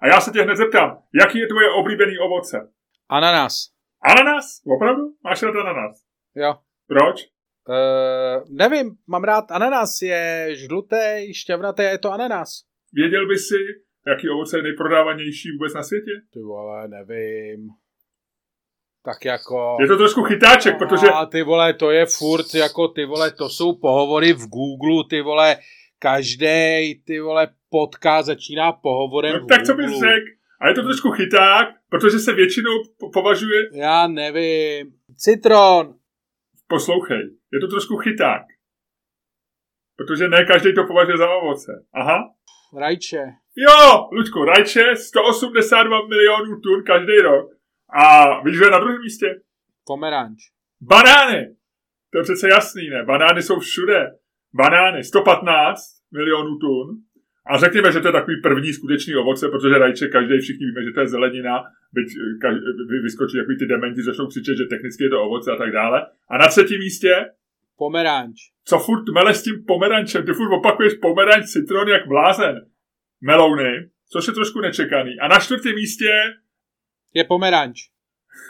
A já se tě hned zeptám, jaký je tvoje oblíbený ovoce? Ananas. Ananas? Opravdu? Máš rád ananas? Jo. Proč? Uh, nevím, mám rád ananas, je žlutý, šťavnatý a je to ananas. Věděl by si, jaký ovoce je nejprodávanější vůbec na světě? Ty vole, nevím. Tak jako... Je to trošku chytáček, protože... A ty vole, to je furt jako ty vole, to jsou pohovory v Google, ty vole, každý ty vole podcast začíná pohovorem no, tak co bys řekl? A je to trošku chyták, protože se většinou po- považuje... Já nevím. Citron. Poslouchej, je to trošku chyták. Protože ne každý to považuje za ovoce. Aha. Rajče. Jo, Luďku, rajče 182 milionů tun každý rok. A víš, že je na druhém místě? Pomeranč. Banány. To je přece jasný, ne? Banány jsou všude. Banány 115 milionů tun. A řekněme, že to je takový první skutečný ovoce, protože rajče každý všichni víme, že to je zelenina, byť eh, kaž- vy- vyskočí takový ty dementi, začnou křičet, že technicky je to ovoce a tak dále. A na třetím místě, Pomeranč. co furt mele s tím pomerančem, ty furt opakuješ pomeranč, citron jak blázen. Melouny, což je trošku nečekaný. A na čtvrtém místě, Je pomeranč.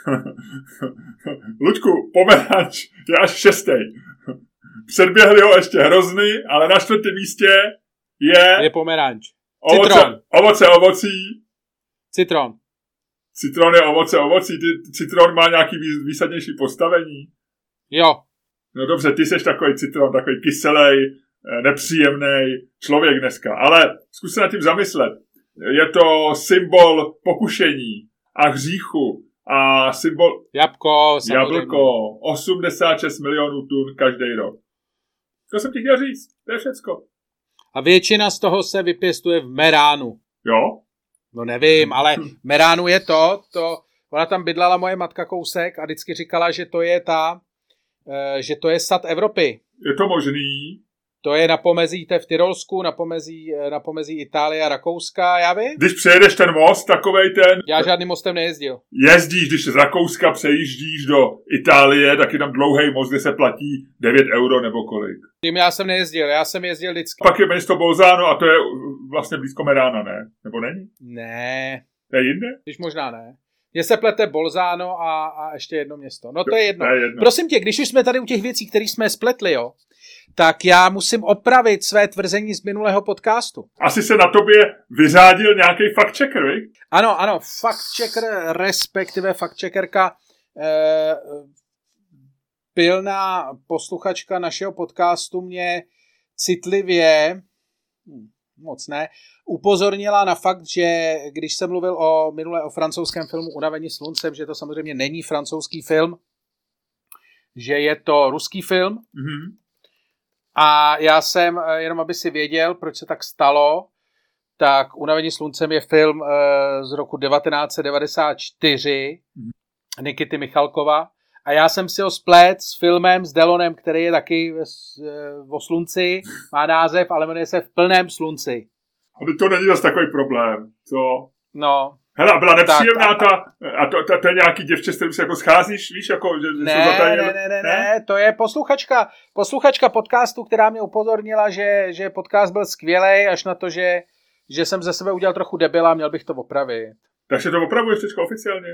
Luďku, pomeranč je až šestý. Předběhli ho ještě hrozný, ale na čtvrtém místě je, Je pomeranč. ovoce, citron. ovoce ovocí. Citron. Citron je ovoce ovocí. Ty, citron má nějaký vý, výsadnější postavení. Jo. No dobře, ty seš takový citron, takový kyselý, nepříjemný člověk dneska. Ale zkus se nad tím zamyslet. Je to symbol pokušení a hříchu a symbol Jabko, samozřejmě. jablko. 86 milionů tun každý rok. To jsem ti chtěl říct. To je všecko. A většina z toho se vypěstuje v Meránu. Jo? No nevím, ale v Meránu je to, to, ona tam bydlala moje matka kousek a vždycky říkala, že to je ta, eh, že to je sad Evropy. Je to možný. To je na pomezí, je v Tyrolsku, na pomezí, na pomezí Itálie a Rakouska, já vím. Když přejedeš ten most, takovej ten, Já žádným mostem nejezdil. jezdíš, když z Rakouska přejíždíš do Itálie, tak je tam dlouhý most, kde se platí 9 euro nebo kolik. Tím já jsem nejezdil, já jsem jezdil vždycky. Pak je město Bolzano a to je vlastně blízko Merána, ne? Nebo není? Ne, To je jinde? když možná ne. Mně se plete Bolzano a, a ještě jedno město. No to je jedno. To je jedno. Prosím tě, když už jsme tady u těch věcí, které jsme spletli, jo, tak já musím opravit své tvrzení z minulého podcastu. Asi se na tobě vyřádil nějaký fact checker, viď? Ano, ano, fact checker, respektive fact checkerka, eh, pilná posluchačka našeho podcastu mě citlivě, hm, moc ne, upozornila na fakt, že když jsem mluvil o minule o francouzském filmu Unavení sluncem, že to samozřejmě není francouzský film, že je to ruský film, Mhm. A já jsem, eh, jenom aby si věděl, proč se tak stalo, tak Unavení sluncem je film eh, z roku 1994 Mhm. Nikity Michalkova a já jsem si ho splet s filmem s Delonem, který je taky eh, o slunci, má název, ale jmenuje se V plném slunci. Ale to není zase takový problém, co? No, Hele, a byla nepříjemná Tak, ta, a to, to, to, je nějaký děvče, s kterým se jako scházíš, víš, jako, že, že ne, jsou ne, zatajeny- ne, ne, ne, to je posluchačka, posluchačka podcastu, která mě upozornila, že, že podcast byl skvělý, až na to, že, že jsem ze sebe udělal trochu debila, měl bych to opravit. Takže to opravuješ teďka oficiálně?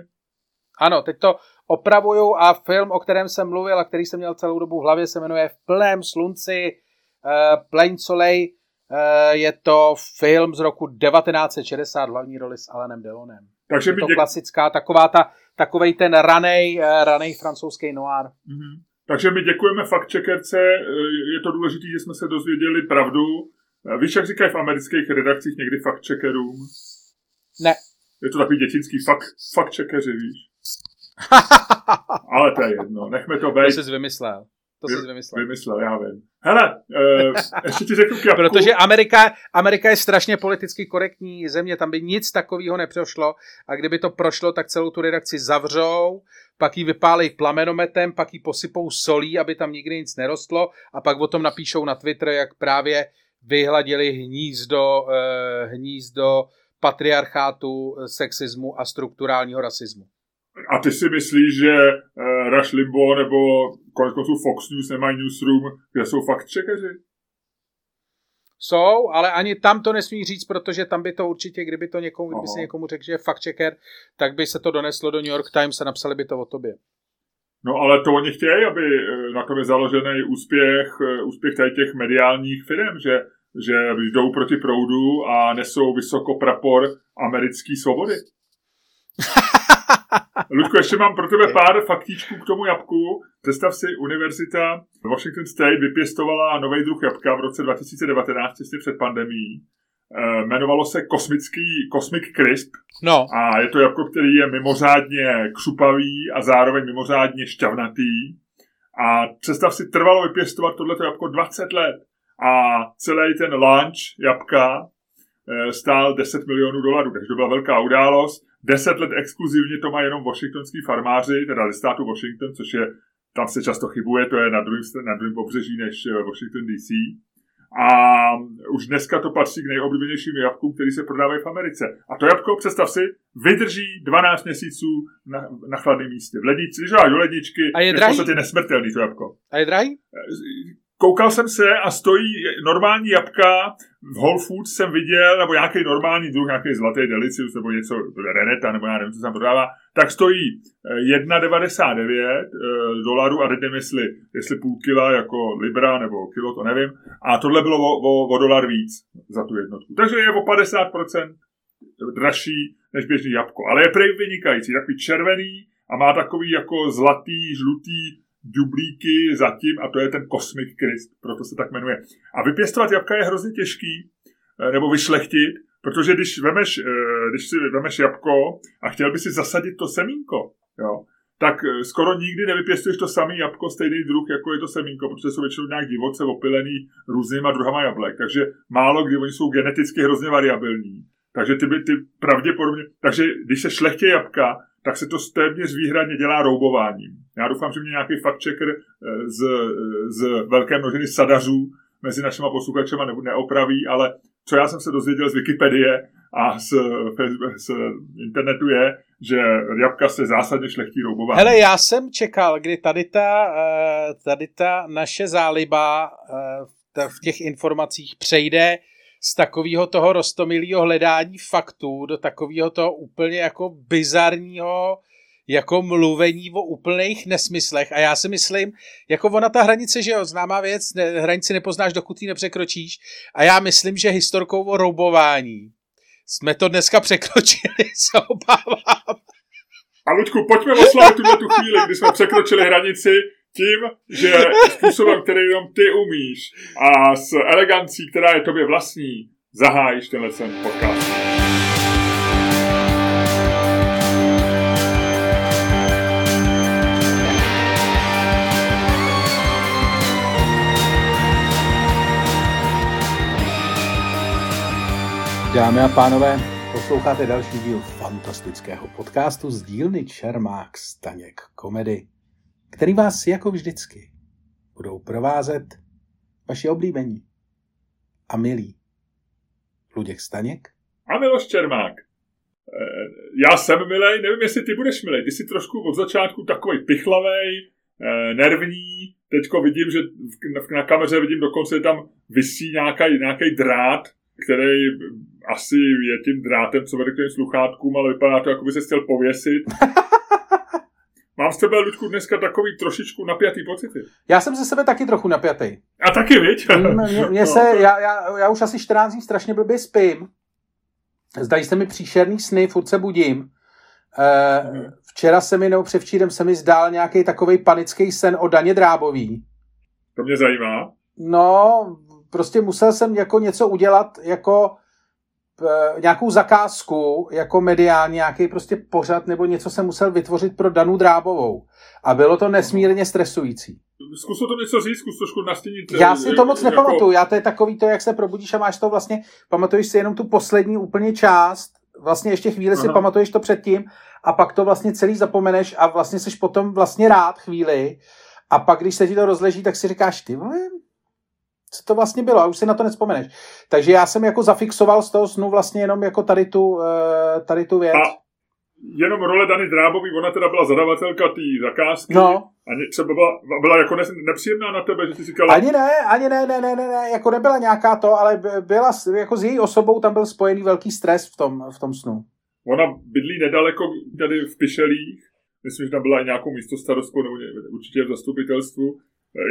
Ano, teď to opravuju a film, o kterém jsem mluvil a který jsem měl celou dobu v hlavě, se jmenuje V plném slunci uh, Plain Soleil. Uh, je to film z roku 1960, hlavní roli s Alanem Delonem. Takže Je to klasická, taková ta, takovej ten ranej, uh, ranej francouzský noir. Mhm. Takže my děkujeme fakt checkerce, je to důležité, že jsme se dozvěděli pravdu. Víš, jak říkají v amerických redakcích někdy fakt checkerům? Ne. Je to takový dětinský fakt, fakt checkeři, víš? Ale to je jedno, nechme to to být. jsi vymyslel. To jsi vymyslel. Vymyslel, já vím. Hele, uh, ještě ti řeknu k jabku. Protože Amerika, Amerika je strašně politicky korektní země, tam by nic takového neprošlo a kdyby to prošlo, tak celou tu redakci zavřou, pak ji vypálí plamenometem, pak ji posypou solí, aby tam nikdy nic nerostlo a pak o tom napíšou na Twitter, jak právě vyhladili hnízdo, eh, hnízdo patriarchátu, eh, sexismu a strukturálního rasismu. A ty si myslíš, že uh, Rush Limbo nebo konec konců Fox News nemají newsroom, kde jsou fakt checkeři? Jsou, ale ani tam to nesmí říct, protože tam by to určitě, kdyby to někomu, kdyby si někomu řekl, že je fact checker, tak by se to doneslo do New York Times a napsali by to o tobě. No ale to oni chtějí, aby na tom je založený úspěch, eh, úspěch tady těch mediálních firm, že, že jdou proti proudu a nesou vysoko prapor americké svobody. Ludku, ještě mám pro tebe pár faktíčků k tomu jabku. Představ si, univerzita Washington State vypěstovala nový druh jabka v roce 2019, těsně před pandemí. E, jmenovalo se kosmický Cosmic Crisp. No. A je to jabko, který je mimořádně křupavý a zároveň mimořádně šťavnatý. A představ si, trvalo vypěstovat tohleto jabko 20 let. A celý ten launch jabka e, stál 10 milionů dolarů, takže to byla velká událost. Deset let exkluzivně to má jenom washingtonský farmáři, teda ze státu Washington, což je, tam se často chybuje, to je na druhém, na druhém pobřeží než eh, Washington DC. A už dneska to patří k nejoblíbenějším jabkům, který se prodávají v Americe. A to jabko, představ si, vydrží 12 měsíců na, na chladném místě. V lednici, když do ledničky, a je, je v podstatě nesmrtelný to jabko. A je drahý? Koukal jsem se a stojí normální jabka, v Whole Foods jsem viděl, nebo nějaký normální druh, nějaký zlatý delicius, nebo něco, Reneta, nebo já nevím, co se tam prodává, tak stojí 1,99 eh, eh, dolarů a teď jestli, jestli půl kila jako libra nebo kilo, to nevím. A tohle bylo o, o, o dolar víc za tu jednotku. Takže je o 50% dražší než běžný jabko. Ale je prej vynikající, takový červený a má takový jako zlatý, žlutý dublíky zatím a to je ten Cosmic Crisp, proto se tak jmenuje. A vypěstovat jabka je hrozně těžký, eh, nebo vyšlechtit, protože když vemeš, eh, když si vemeš jabko a chtěl by si zasadit to semínko, jo, tak eh, skoro nikdy nevypěstuješ to samý jabko, stejný druh, jako je to semínko, protože jsou většinou nějak divoce opilený různýma druhama jablek. Takže málo kdy oni jsou geneticky hrozně variabilní. Takže ty by ty pravděpodobně, takže když se šlechtě jabka, tak se to téměř výhradně dělá roubováním. Já doufám, že mě nějaký fakt checker eh, z, eh, z velké množiny sadařů mezi našimi posluchačema neopraví, ale co já jsem se dozvěděl z Wikipedie a z, z internetu je, že jabka se zásadně šlechtí roubování. Hele, já jsem čekal, kdy tady ta, eh, tady ta naše záliba v těch informacích přejde z takového toho rostomilého hledání faktů do takového toho úplně jako bizarního jako mluvení o úplných nesmyslech a já si myslím, jako ona ta hranice, že jo, známá věc, ne, hranici nepoznáš, dokud ji nepřekročíš a já myslím, že historkou o roubování jsme to dneska překročili, se obávám. A Luďku, pojďme oslavit tuhle tu chvíli, kdy jsme překročili hranici tím, že způsobem, který jenom ty umíš a s elegancí, která je tobě vlastní, zahájíš tenhle ten podcast. Dámy a pánové, posloucháte další díl fantastického podcastu z dílny Čermák Staněk Komedy který vás jako vždycky budou provázet vaši oblíbení a milí Luděk Staněk a Miloš Čermák. Eh, já jsem milej, nevím, jestli ty budeš milej. Ty jsi trošku od začátku takový pichlavej, eh, nervní. Teďko vidím, že na kameře vidím dokonce, že tam vysí nějaký, nějaký drát, který asi je tím drátem, co vede k těm sluchátkům, ale vypadá to, jako by se chtěl pověsit. Mám z tebe, Ludku, dneska takový trošičku napjatý pocity. Já jsem ze sebe taky trochu napjatý. A taky, viď? Mě, mě se, já, já, já, už asi 14 dní strašně blbě spím. Zdají se mi příšerný sny, furt se budím. E, včera se mi, nebo převčírem se mi zdál nějaký takový panický sen o Daně Drábový. To mě zajímá. No, prostě musel jsem jako něco udělat, jako Eh, nějakou zakázku jako mediální, nějaký prostě pořad nebo něco jsem musel vytvořit pro Danu Drábovou. A bylo to nesmírně stresující. Zkus to něco říct, zkus trošku nastínit. Já si to moc jako... nepamatuju. Já to je takový to, jak se probudíš a máš to vlastně, pamatuješ si jenom tu poslední úplně část, vlastně ještě chvíli Aha. si pamatuješ to předtím a pak to vlastně celý zapomeneš a vlastně seš potom vlastně rád chvíli a pak, když se ti to rozleží, tak si říkáš, ty vole, co to vlastně bylo a už si na to nespomeneš. Takže já jsem jako zafixoval z toho snu vlastně jenom jako tady tu, eh, tady tu věc. A, jenom role Dany Drábový, ona teda byla zadavatelka té zakázky. No. A třeba byla, byla jako ne, nepříjemná na tebe, že ty říkala... Ani ne, ani ne, ne, ne, ne, ne, jako nebyla nějaká to, ale byla, jako s její osobou tam byl spojený velký stres v tom, v tom snu. Ona bydlí nedaleko tady v Pišelích, myslím, že tam byla i nějakou místostarostkou, nebo určitě v zastupitelstvu.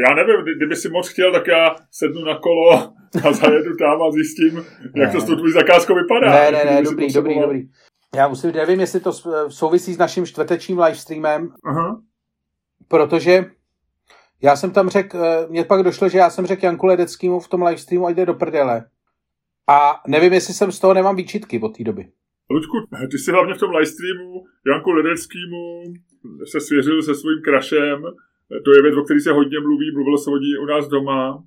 Já nevím, kdyby si moc chtěl, tak já sednu na kolo a zajedu tam a zjistím, ne. jak to s tou tvůj zakázkou vypadá. Ne, ne, ne, dobrý, dobrý, dobrý. Já musím, nevím, jestli to souvisí s naším čtvrtečním livestreamem, Aha. protože já jsem tam řekl, mně pak došlo, že já jsem řekl Janku Ledeckýmu v tom livestreamu, ať jde do prdele. A nevím, jestli jsem z toho nemám výčitky od té doby. Ludku, ty jsi hlavně v tom livestreamu Janku Ledeckýmu se svěřil se svým krašem. Eh, to je věc, o který se hodně mluví, mluvilo se hodně u nás doma.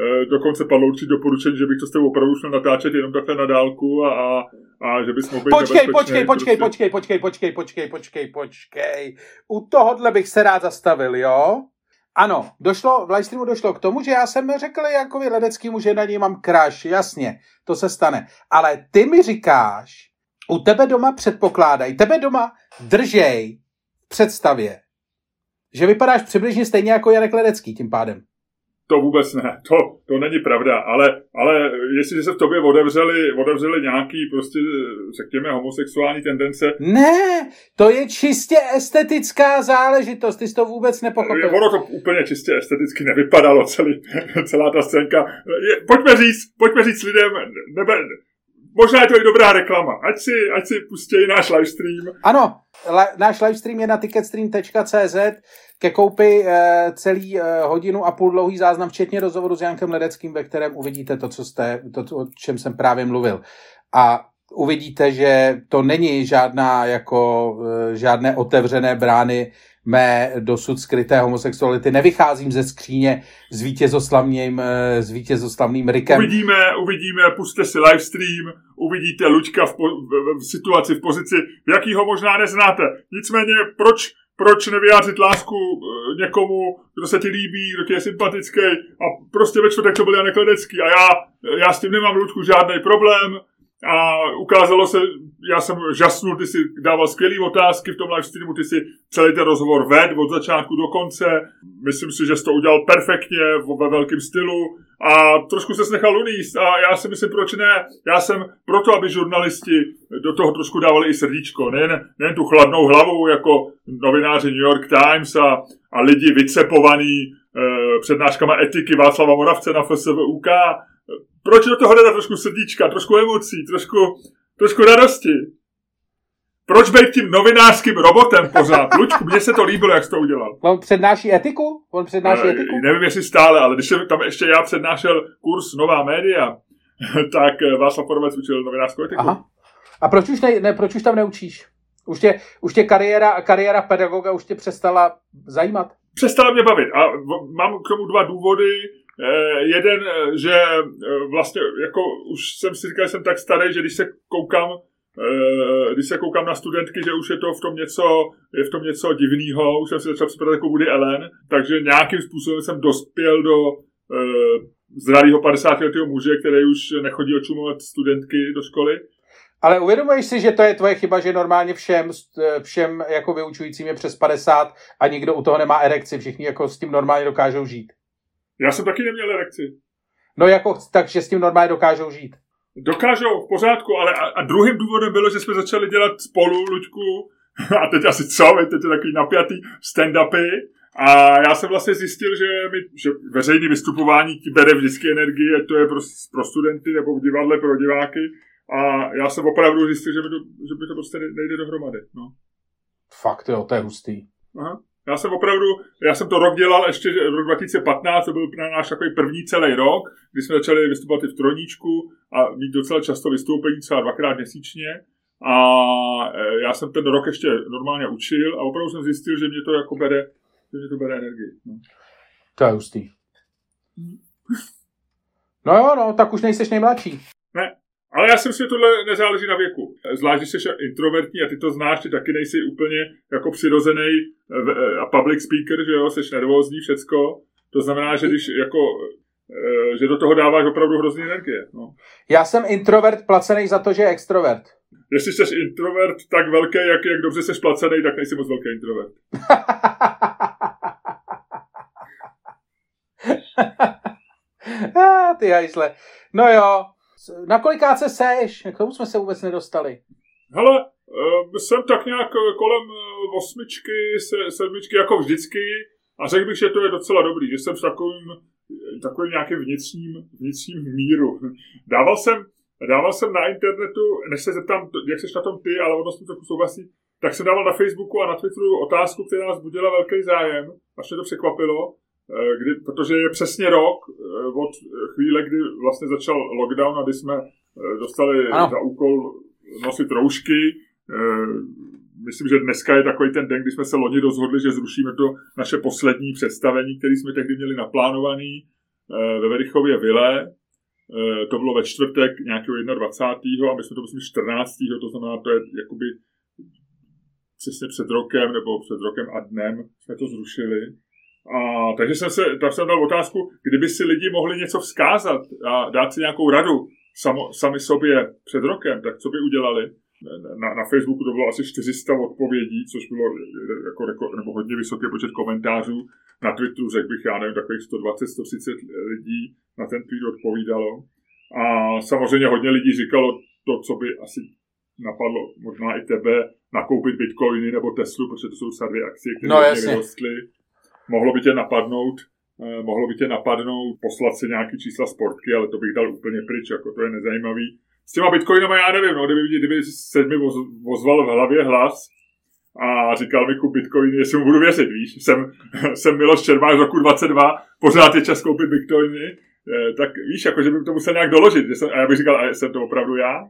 Eh, dokonce padlo určitě doporučení, že bych to s tebou opravdu šel natáčet jenom takhle na dálku a, a, a že bys mohl být počkej, počkej, počkej, prostě. počkej, počkej, počkej, počkej, počkej, počkej. U tohohle bych se rád zastavil, jo? Ano, došlo, v livestreamu došlo k tomu, že já jsem řekl Jankovi Ledeckýmu, že na něj mám crash, jasně, to se stane. Ale ty mi říkáš, u tebe doma předpokládají, tebe doma držej představě, že vypadáš přibližně stejně jako Janek Ledecký tím pádem. To vůbec ne, to, to není pravda, ale, ale jestliže se v tobě otevřeli, otevřeli nějaký prostě, řekněme, homosexuální tendence. Ne, to je čistě estetická záležitost, ty jsi to vůbec nepochopil. Ono to úplně čistě esteticky nevypadalo, celý, celá ta scénka. Je, pojďme říct, pojďme říct lidem, nebe, možná je to i dobrá reklama. Ať si, ať si pustí náš livestream. Ano, le, náš livestream je na ticketstream.cz ke koupi e, celý e, hodinu a půl dlouhý záznam, včetně rozhovoru s Jankem Ledeckým, ve kterém uvidíte to, co jste, to, o čem jsem právě mluvil. A uvidíte, že to není žádná jako e, žádné otevřené brány mé dosud skryté homosexuality. Nevycházím ze skříně s vítězoslavným, s vítězoslavným Rikem. Uvidíme, uvidíme, puste si livestream, uvidíte Luďka v, po, v, v situaci, v pozici, jaký ho možná neznáte. Nicméně, proč, proč nevyjádřit lásku někomu, kdo se ti líbí, kdo ti je sympatický a prostě ve čtvrtek to byl Janek Ledecký a já, já s tím nemám, Luďku, žádný problém, a ukázalo se, já jsem žasnul, ty si dával skvělé otázky v tom live streamu, ty si celý ten rozhovor ved od začátku do konce. Myslím si, že jsi to udělal perfektně, ve velkém stylu a trošku se nechal uníst a já si myslím, proč ne. Já jsem proto, aby žurnalisti do toho trošku dávali i srdíčko. Nejen, nejen tu chladnou hlavu, jako novináři New York Times a, a lidi vycepovaný eh, přednáškama etiky Václava Moravce na FSVUK, proč do toho dát trošku srdíčka, trošku emocí, trošku, trošku radosti? Proč být tím novinářským robotem pořád? Lučku, mně se to líbilo, jak jsi to udělal. On přednáší etiku? On přednáší uh, etiku? Nevím, jestli stále, ale když jsem tam ještě já přednášel kurz Nová média, tak eh, Václav Porovec učil novinářskou etiku. Aha. A proč už, ne, ne, proč už tam neučíš? Už tě, už tě kariéra, kariéra pedagoga už tě přestala zajímat? Přestala mě bavit a mám k tomu dva důvody. Eh, jeden, eh, že eh, vlastně jako už jsem si říkal, že jsem tak starý, že když se koukám když se koukám na studentky, že už je to v tom něco, je v tom něco divného, už jsem si začal připadat jako Woody Allen, takže nějakým způsobem jsem dospěl do zralého 50 letého muže, který už nechodí očumovat studentky do školy. Ale uvědomuješ si, že to je tvoje chyba, že normálně všem, všem jako vyučujícím je přes 50 a nikdo u toho nemá erekci, všichni jako s tím normálně dokážou žít. Já jsem taky neměl erekci. No jako, takže s tím normálně dokážou žít. Dokážou, v pořádku, ale a, a druhým důvodem bylo, že jsme začali dělat spolu, Luďku, a teď asi co, teď je takový napjatý stand-upy, a já jsem vlastně zjistil, že, mi, že veřejné vystupování ti bere vždycky energie, to je pro, pro studenty nebo v divadle pro diváky. A já jsem opravdu zjistil, že by to, že by to prostě nejde dohromady. No. Fakt jo, to je hustý. Aha. Já jsem opravdu, já jsem to rok dělal ještě rok 2015, to byl na náš takový první celý rok, kdy jsme začali vystupovat i v Troníčku a mít docela často vystoupení, třeba dvakrát měsíčně. A e, já jsem ten rok ještě normálně učil a opravdu jsem zjistil, že mě to jako bere, že mě to bere energii. No. To je hustý. No jo, no, tak už nejseš nejmladší. Ne, ale já si myslím, že tohle nezáleží na věku. Zvlášť, když jsi introvertní a ty to znáš, ty taky nejsi úplně jako přirozený eh, eh, a public speaker, že jo, jsi nervózní všecko. To znamená, že když jako eh, že do toho dáváš opravdu hrozný energie. No. Já jsem introvert placený za to, že je extrovert. jestli jsi introvert tak velký, jak, jak dobře jsi placený, tak nejsi moc velký introvert. ah, ty hajzle. No jo, na kolikáce seš? K tomu jsme se vůbec nedostali. Hele, uh, jsem tak nějak kolem osmičky, sedmičky, jako vždycky. A řekl bych, že to je docela dobrý, že jsem v takovým, takovým nějakým vnitřním, vnitřním míru. Dával jsem, dával jsem na internetu, než se zeptám, jak jsi na tom ty, ale ono s tím trochu souhlasí, tak jsem dával na Facebooku a na Twitteru otázku, která nás budila velký zájem, až mě to překvapilo, eh, kdy, protože je přesně rok eh, od chvíle, kdy vlastně začal lockdown a kdy jsme eh, dostali ano. za úkol nosit roušky, myslím, že dneska je takový ten den, kdy jsme se loni rozhodli, že zrušíme to naše poslední představení, které jsme tehdy měli naplánovaný eh, ve Verichově Vile. Eh, to bylo ve čtvrtek nějakého 21. a my jsme to myslím 14. to znamená, to je jakoby přesně před rokem nebo před rokem a dnem jsme to zrušili. A, takže jsem se, tak jsem dal otázku, kdyby si lidi mohli něco vzkázat a dát si nějakou radu samo, sami sobě před rokem, tak co by udělali? na, na Facebooku to bylo asi 400 odpovědí, což bylo jako rekord, nebo hodně vysoký počet komentářů. Na Twitteru řekl bych, já nevím, takových 120-130 lidí na ten tweet odpovídalo. A samozřejmě hodně lidí říkalo to, co by asi napadlo možná i tebe, nakoupit bitcoiny nebo Teslu, protože to jsou třeba dvě akcie, které no, vyrostly. Mohlo by tě napadnout, eh, mohlo by tě napadnout poslat si nějaký čísla sportky, ale to bych dal úplně pryč, jako to je nezajímavý s těma bitcoinama já nevím, no, kdyby, kdyby se mi ozval v hlavě hlas a říkal mi kup bitcoiny, jestli mu budu věřit, víš. Jsem, jsem Miloš Čermák z roku 22, pořád je čas koupit bitcoiny, eh, tak víš, jako, že bych to musel nějak doložit. Že jsem, a já bych říkal, a jsem to opravdu já?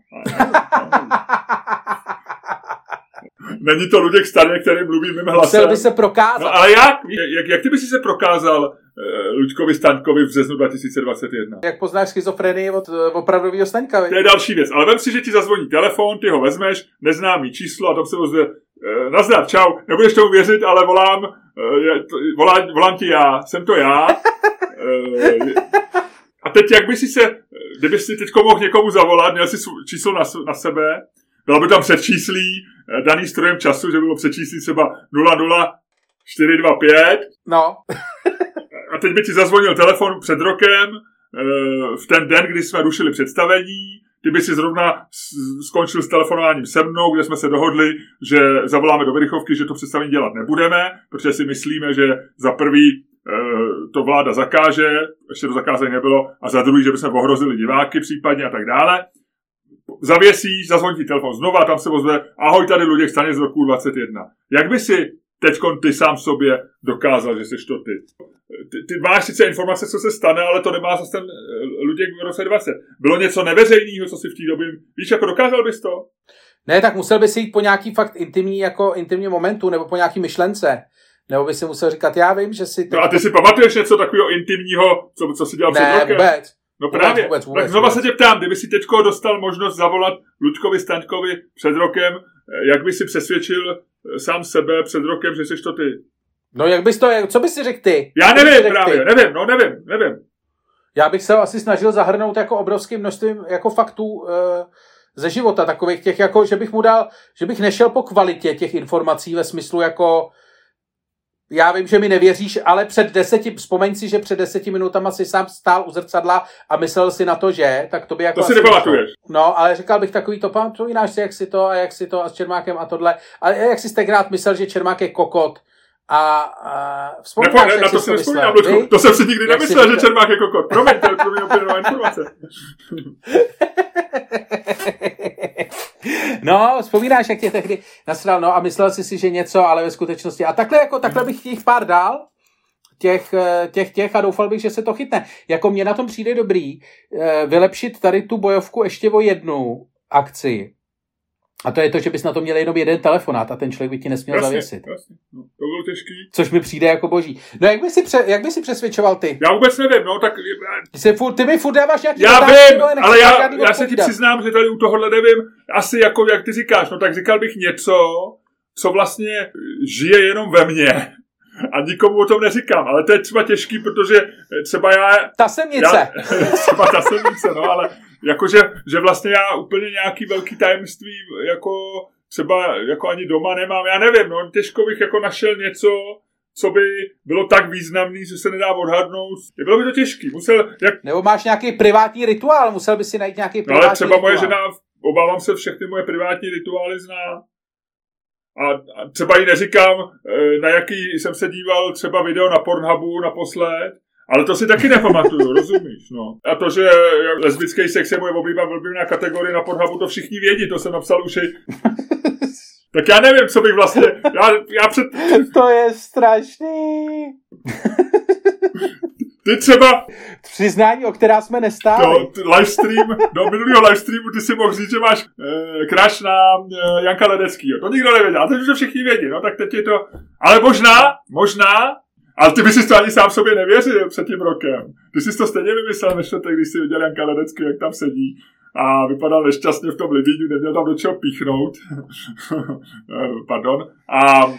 Není to Luděk Staně, který mluví mým hlasem. Musel by se prokázat. No ale jak? Jak, jak ty by si se prokázal Eh, Luďkovi Staňkovi v březnu 2021. Jak poznáš schizofrenii od eh, opravdového Staňka? To je další věc. Ale vem si, že ti zazvoní telefon, ty ho vezmeš, neznámý číslo a tam se ozve eh, nazdar, čau, nebudeš tomu věřit, ale volám, volám, volám ti já, jsem to já. a teď jak by si se, kdyby si teď mohl někomu zavolat, měl si číslo na, na sebe, bylo by tam předčíslí, daný strojem času, že bylo předčíslí třeba 00 425. No a teď by ti zazvonil telefon před rokem, eh, v ten den, kdy jsme rušili představení, ty by si zrovna skončil s telefonováním se mnou, kde jsme se dohodli, že zavoláme do Vyrychovky, že to představení dělat nebudeme, protože si myslíme, že za prvý eh, to vláda zakáže, ještě to zakázání nebylo, a za druhý, že bychom ohrozili diváky případně a tak dále. Zavěsíš, zazvoní ti telefon znova, tam se ozve, ahoj tady Luděk Staně z roku 21. Jak by si teď ty sám sobě dokázal, že jsi to ty. ty. Ty máš sice informace, co se stane, ale to nemá zase ten eh, Luděk v roce 20. Bylo něco neveřejného, co si v té době... Víš, jako dokázal bys to? Ne, tak musel bys jít po nějaký fakt intimní, jako intimní momentu, nebo po nějaký myšlence. Nebo by si musel říkat, já vím, že si... Teď... No a ty si pamatuješ něco takového intimního, co, co si dělal ne, před rokem? vůbec. No právě, vůbec, vůbec, tak znova vůbec. se tě ptám, kdyby si teďko dostal možnost zavolat Luďkovi Staňkovi před rokem, eh, jak by si přesvědčil sám sebe před rokem, že jsi to ty. No jak bys to, co bys si řekl ty? Já nevím právě, ty? nevím, no nevím, nevím. Já bych se asi snažil zahrnout jako obrovským množstvím jako faktů e, ze života, takových těch, jako, že bych mu dal, že bych nešel po kvalitě těch informací ve smyslu jako já vím, že mi nevěříš, ale před deseti, vzpomeň si, že před deseti minutama si sám stál u zrcadla a myslel si na to, že, tak to by jako... To si nepamatuješ. No, ale říkal bych takový to, pamatujíš si, jak si to a jak si to a s Čermákem a tohle. A jak si tenkrát myslel, že Čermák je kokot, a, a vzpomínáš, ne, na to si nespomínám, to jsem si nikdy nemyslel, že Čermák je kokot. Promiň, to je pro mě informace. No, vzpomínáš, jak tě tehdy nasral, no a myslel jsi si, že něco, ale ve skutečnosti. A takhle, jako, takhle bych těch pár dál, těch, eh, těch, těch a doufal bych, že se to chytne. Jako mě na tom přijde dobrý eh, vylepšit tady tu bojovku ještě o jednu akci. A to je to, že bys na to měl jenom jeden telefonát a ten člověk by ti nesměl jasně, zavěsit. Jasně. No, to bylo těžký. Což mi přijde jako boží. No jak by si, pře, jak by si přesvědčoval ty? Já vůbec nevím, no tak... Ty, se furt, ty mi furt dáváš nějaký Já vím, ale já, já se ti přiznám, že tady u tohohle nevím. Asi jako, jak ty říkáš, no tak říkal bych něco, co vlastně žije jenom ve mně. a nikomu o tom neříkám, ale to je třeba těžký, protože třeba já... Ta semnice. Já, třeba ta semnice, no, ale jakože, že vlastně já úplně nějaký velký tajemství jako třeba jako ani doma nemám, já nevím, no, těžko bych jako našel něco, co by bylo tak významný, že se nedá odhadnout. Bylo by to těžký. Musel, jak... Nebo máš nějaký privátní rituál, musel by si najít nějaký privátní no, ale třeba rituál. moje žena, obávám se, všechny moje privátní rituály zná. A, a třeba jí neříkám, e, na jaký jsem se díval třeba video na Pornhubu naposled, ale to si taky nepamatuju, rozumíš, no. A to, že lesbický sex je moje oblíbená kategorie na Pornhubu, to všichni vědí, to jsem napsal už i Tak já nevím, co bych vlastně... Já, já před... To je strašný. Ty třeba... Přiznání, o která jsme nestáli. No, livestream, do minulého livestreamu ty si mohl říct, že máš e, crash na e, Janka Ledeckýho. To nikdo nevěděl, a teď už to všichni vědí, no tak teď je to... Ale možná, možná, ale ty bys si to ani sám sobě nevěřil před tím rokem. Ty jsi to stejně vymyslel, než to, když jsi viděl Janka Ledecký, jak tam sedí a vypadal nešťastně v tom Livíňu, neměl tam do čeho píchnout. Pardon. A, e,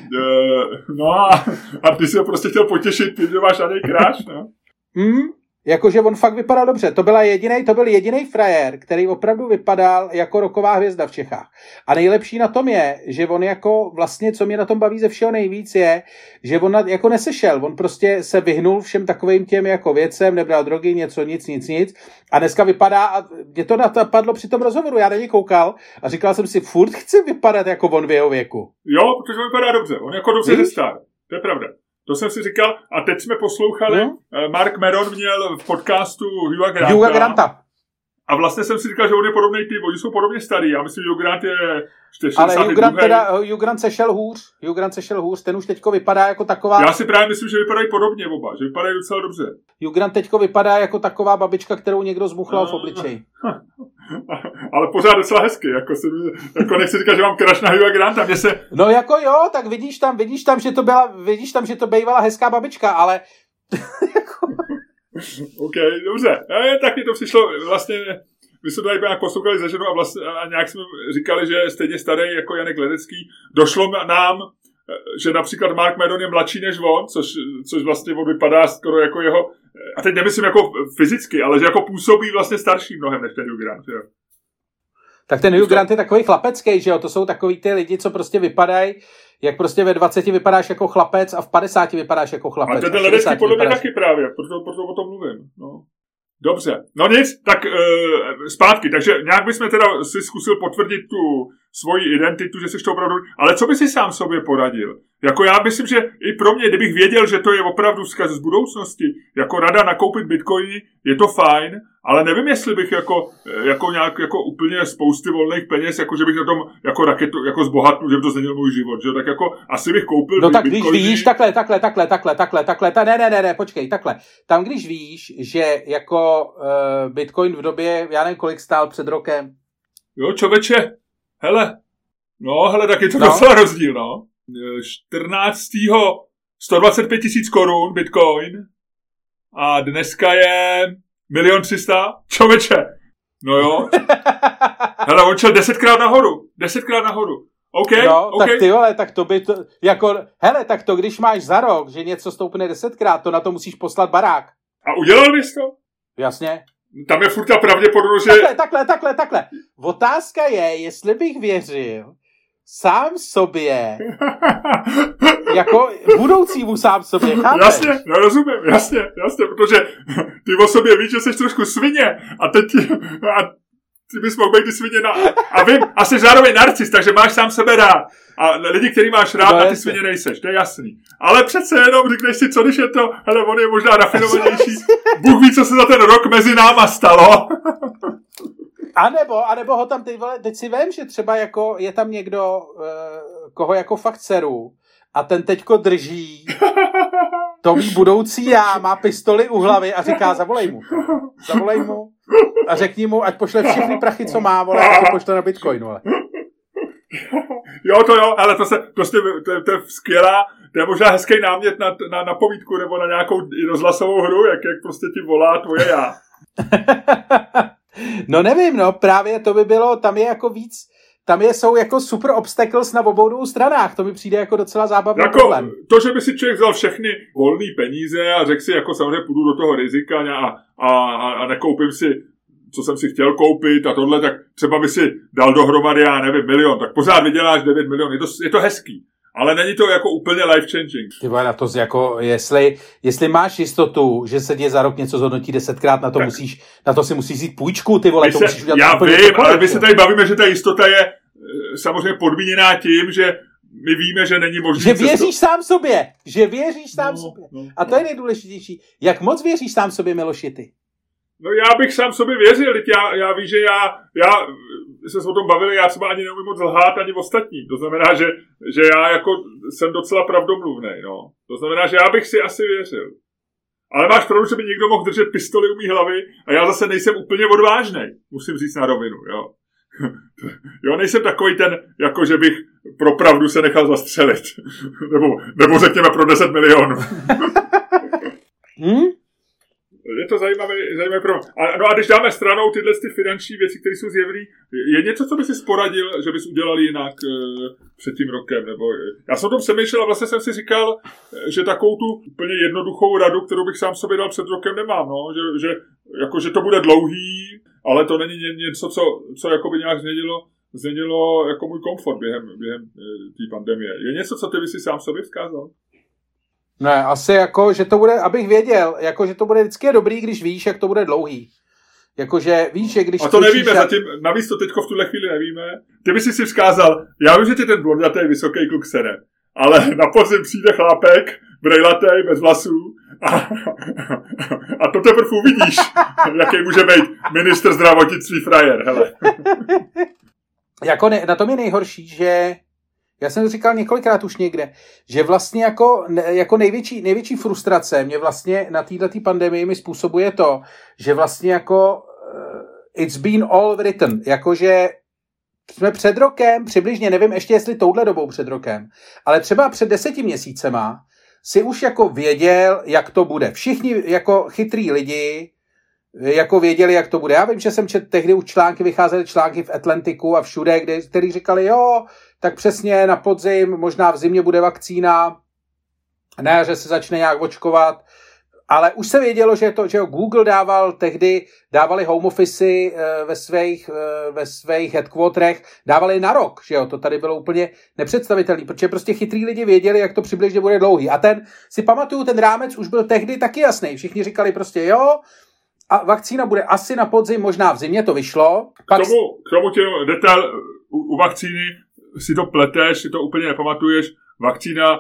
no a, a ty si ho prostě chtěl potěšit že máš něj kráš, no. Mm, Jakože on fakt vypadal dobře. To, byla jedinej, to byl jediný frajer, který opravdu vypadal jako roková hvězda v Čechách. A nejlepší na tom je, že on jako vlastně, co mě na tom baví ze všeho nejvíc je, že on jako nesešel. On prostě se vyhnul všem takovým těm jako věcem, nebral drogy, něco, nic, nic, nic. A dneska vypadá, a mě to napadlo při tom rozhovoru, já na něj koukal a říkal jsem si, furt chci vypadat jako on v jeho věku. Jo, protože vypadá dobře. On jako dobře. To je pravda. To jsem si říkal, a teď jsme poslouchali, no? Mark Meron měl v podcastu Hugha Granta. Hugha Granta. A vlastně jsem si říkal, že on je podobný ty, oni jsou podobně starý. Já myslím, že Hugh Grant je 62. Ale Hugh Grant, teda, Hugh Grant sešel hůř. Hugh Grant sešel hůř, ten už teďko vypadá jako taková... Já si právě myslím, že vypadají podobně oba, že vypadají docela dobře. Hugh Grant teďko vypadá jako taková babička, kterou někdo zmuchlal v obličeji. Ale pořád docela hezky, jako, si, jako nechci říkat, že mám crash na Hugh Granta, mě se... No jako jo, tak vidíš tam, vidíš tam, že to byla, vidíš tam, že to bývala hezká babička, ale... OK, dobře. E, tak mi to přišlo vlastně my jsme tady nějak poslouchali ze ženu a, vlastně, a nějak jsme říkali, že stejně starý jako Janek Ledecký. Došlo nám, že například Mark Medon je mladší než on, což, což vlastně on vypadá skoro jako jeho, a teď nemyslím jako fyzicky, ale že jako působí vlastně starší mnohem než ten Hugh Grant, jo. Tak ten Hugh Grant je takový chlapecký, že jo? To jsou takový ty lidi, co prostě vypadají, jak prostě ve 20 vypadáš jako chlapec a v 50 vypadáš jako chlapec. A ten Ledecký podle mě taky právě, proto, proto o tom mluvím. No. Dobře, no nic, tak e, zpátky, takže nějak bychom teda si zkusil potvrdit tu svoji identitu, že jsi to opravdu, ale co by si sám sobě poradil? Jako já myslím, že i pro mě, kdybych věděl, že to je opravdu vzkaz z budoucnosti, jako rada nakoupit bitcoiny, je to fajn, ale nevím, jestli bych jako, eh, jako nějak jako úplně spousty volných peněz, jako že bych na tom jako raketu, jako zbohatnul, že by to změnil můj život, že tak jako asi bych koupil No tak bitcoiny. když víš, takhle, takhle, takhle, takhle, takhle, takhle, ta, ne, ne, ne, ne, počkej, takhle. Tam když víš, že jako uh, bitcoin v době, já nevím, kolik stál před rokem. Jo, čověče, hele, no, hele, tak je to no. docela rozdíl, no. 14. 125 tisíc korun bitcoin a dneska je milion třista. Čověče, no jo. Hele, on šel desetkrát nahoru. Desetkrát nahoru. OK, no, okay. tak ty vole, tak to by to, jako, hele, tak to když máš za rok, že něco stoupne desetkrát, to na to musíš poslat barák. A udělal bys to? Jasně. Tam je furt ta pravděpodobnost, že... Takhle, takhle, takhle, takhle. Otázka je, jestli bych věřil, sám sobě, jako budoucímu sám sobě, chápeš? Jasně, no rozumím, jasně, jasně, protože ty o sobě víš, že jsi trošku svině a teď a ty bys mohl být ty svině na, a vím, a jsi zároveň narcis, takže máš sám sebe rád. A lidi, který máš rád, no, a ty svině nejseš, to je jasný. Ale přece jenom řekneš si, co když je to, hele, on je možná rafinovanější. Bůh ví, co se za ten rok mezi náma stalo. A nebo, a nebo ho tam teď, teď si vím, že třeba jako je tam někdo, uh, koho jako fakt seru a ten teďko drží to mý budoucí já, má pistoli u hlavy a říká, zavolej mu. Zavolej mu a řekni mu, ať pošle všechny prachy, co má, vole, a to pošle na Bitcoinu, ale. Jo, to jo, ale to, se, prostě, to, je, to je skvělá, to je možná hezký námět na, na, na povídku nebo na nějakou rozhlasovou hru, jak, jak prostě ti volá tvoje já. No nevím, no, právě to by bylo, tam je jako víc, tam je, jsou jako super obstacles na obou dvou stranách. To mi přijde jako docela zábavný jako problém. To, že by si člověk vzal všechny volné peníze a řekl si, jako samozřejmě půjdu do toho rizika a, a, a, a nekoupím si co jsem si chtěl koupit a tohle, tak třeba by si dal dohromady, já nevím, milion, tak pořád vyděláš 9 milionů, je to, je to hezký. Ale není to jako úplně life changing. Ty na to jako, jestli, jestli máš jistotu, že se děje za rok něco zhodnotí desetkrát, na to, tak. musíš, na to si musíš jít půjčku, ty vole, to se, musíš udělat Já vím, ale my se tady bavíme, že ta jistota je eh, samozřejmě podmíněná tím, že my víme, že není možné. Že věříš cestu... sám sobě, že věříš sám no, sobě. No, a to no. je nejdůležitější. Jak moc věříš sám sobě, Miloši, ty? No já bych sám sobě věřil, já, já vím, že já, já se o tom bavili, já třeba ani neumím moc lhát ani ostatním. To znamená, že, že já jako jsem docela pravdomluvný. No. To znamená, že já bych si asi věřil. Ale máš pravdu, že by někdo mohl držet pistoli u mý hlavy a já zase nejsem úplně odvážný, musím říct na rovinu. Jo. jo, nejsem takový ten, jako že bych pro pravdu se nechal zastřelit. nebo, nebo řekněme pro 10 milionů. hmm? Je to zajímavé, zajímavé pro... A, no a když dáme stranou tyhle ty finanční věci, které jsou zjevné, je něco, co by si sporadil, že bys udělal jinak e, před tím rokem? Nebo, já jsem o tom přemýšlel a vlastně jsem si říkal, eh, že takovou tu úplně jednoduchou radu, kterou bych sám sobě dal před rokem, nemám. No? Že, že, jako, že to bude dlouhý, ale to není něco, co, co jako by nějak změnilo, změnilo jako můj komfort během, během té pandemie. Je něco, co ty by si sám sobě vzkázal? Ne, asi jako, že to bude, abych věděl, jako, že to bude vždycky dobrý, když víš, jak to bude dlouhý. Jakože víš, že když... A to nevíme, jak... zatím, navíc to teďko v tuhle chvíli nevíme. Ty by si si vzkázal, já vím, že ti ten blondatý vysoký kluk sere, ale na podzim přijde chlápek, brejlatej, bez vlasů a, a to teprve uvidíš, jaký může být minister zdravotnictví frajer, hele. jako ne, na tom je nejhorší, že já jsem to říkal několikrát už někde, že vlastně jako, jako největší, největší frustrace mě vlastně na této pandemii mi způsobuje to, že vlastně jako uh, it's been all written, jakože jsme před rokem, přibližně, nevím ještě jestli touhle dobou před rokem, ale třeba před deseti měsícema si už jako věděl, jak to bude. Všichni jako chytrý lidi jako věděli, jak to bude. Já vím, že jsem čet, tehdy už články, vycházely články v Atlantiku a všude, kde, který říkali, jo, tak přesně na podzim, možná v zimě bude vakcína, na jaře se začne nějak očkovat, ale už se vědělo, že, to, že Google dával tehdy, dávali home office eh, ve svých, eh, ve svých headquarterech, dávali na rok, že jo, to tady bylo úplně nepředstavitelné, protože prostě chytrý lidi věděli, jak to přibližně bude dlouhý. A ten, si pamatuju, ten rámec už byl tehdy taky jasný. Všichni říkali prostě, jo, a vakcína bude asi na podzim, možná v zimě to vyšlo. Pak... K tomu, k tomu tě detail u, u vakcíny si to pleteš, si to úplně nepamatuješ, vakcína, e,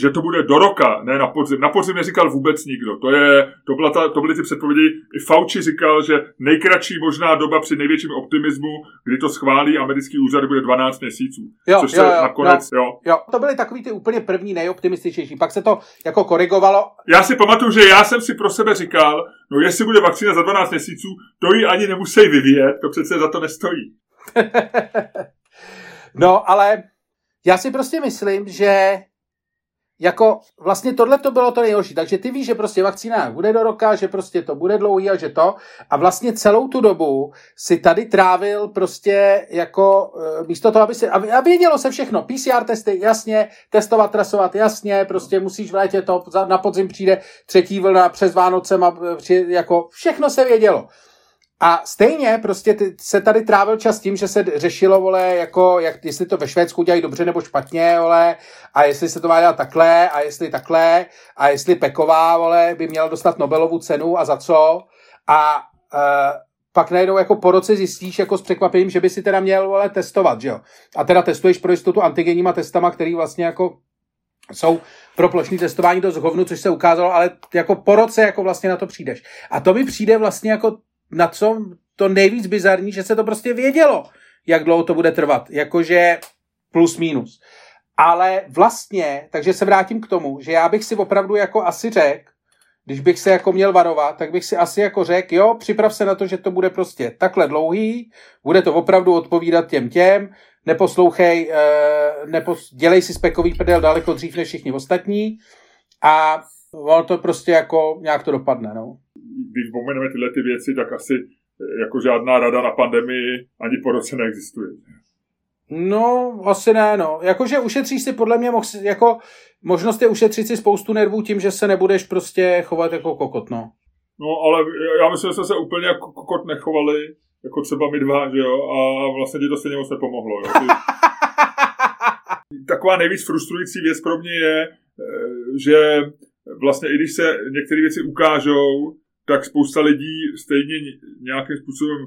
že to bude do roka, ne na podzim. Na podzim neříkal vůbec nikdo. To, je, to, byla ta, to byly ty předpovědi. I Fauci říkal, že nejkratší možná doba při největším optimismu, kdy to schválí americký úřad, bude 12 měsíců. Jo, což jo, se jo, nakonec, jo. jo. jo. To byly takový ty úplně první nejoptimističnější. Pak se to jako korigovalo. Já si pamatuju, že já jsem si pro sebe říkal, no jestli bude vakcína za 12 měsíců, to ji ani nemusí vyvíjet, to přece za to nestojí. No, ale já si prostě myslím, že jako vlastně tohle to bylo to nejhorší. Takže ty víš, že prostě vakcína bude do roka, že prostě to bude dlouhý a že to. A vlastně celou tu dobu si tady trávil prostě jako eh, místo toho, aby si, a vědělo se všechno. PCR testy, jasně, testovat, trasovat, jasně, prostě musíš v létě to, na podzim přijde třetí vlna přes Vánocem a při, jako všechno se vědělo. A stejně prostě ty, se tady trávil čas tím, že se řešilo, vole, jako, jak, jestli to ve Švédsku dělají dobře nebo špatně, vole, a jestli se to má dělat takhle, a jestli takhle, a jestli Peková, vole, by měla dostat Nobelovu cenu a za co. A uh, pak najednou jako po roce zjistíš jako s překvapením, že by si teda měl vole, testovat, že jo. A teda testuješ pro jistotu antigenníma testama, který vlastně jako jsou pro plošní testování do zhovnu, což se ukázalo, ale jako po roce jako vlastně na to přijdeš. A to mi přijde vlastně jako na co to nejvíc bizarní, že se to prostě vědělo, jak dlouho to bude trvat. Jakože plus minus. Ale vlastně, takže se vrátím k tomu, že já bych si opravdu jako asi řekl, když bych se jako měl varovat, tak bych si asi jako řekl, jo, připrav se na to, že to bude prostě takhle dlouhý, bude to opravdu odpovídat těm těm, neposlouchej, eh, nepos, dělej si spekový prdel daleko dřív než všichni ostatní a ono to prostě jako nějak to dopadne, no když pomeneme tyhle ty věci, tak asi eh, jako žádná rada na pandemii ani po roce neexistuje. No, asi ne, no. Jakože ušetříš si podle mě mohl, jako možnost je ušetřit si spoustu nervů tím, že se nebudeš prostě chovat jako kokot, no. No, ale já myslím, že jsme se úplně jako kokot nechovali, jako třeba my dva, že jo, a vlastně ti to stejně moc nepomohlo, jo. Ty... Taková nejvíc frustrující věc pro mě je, eh, že vlastně i když se některé věci ukážou, tak spousta lidí stejně nějakým způsobem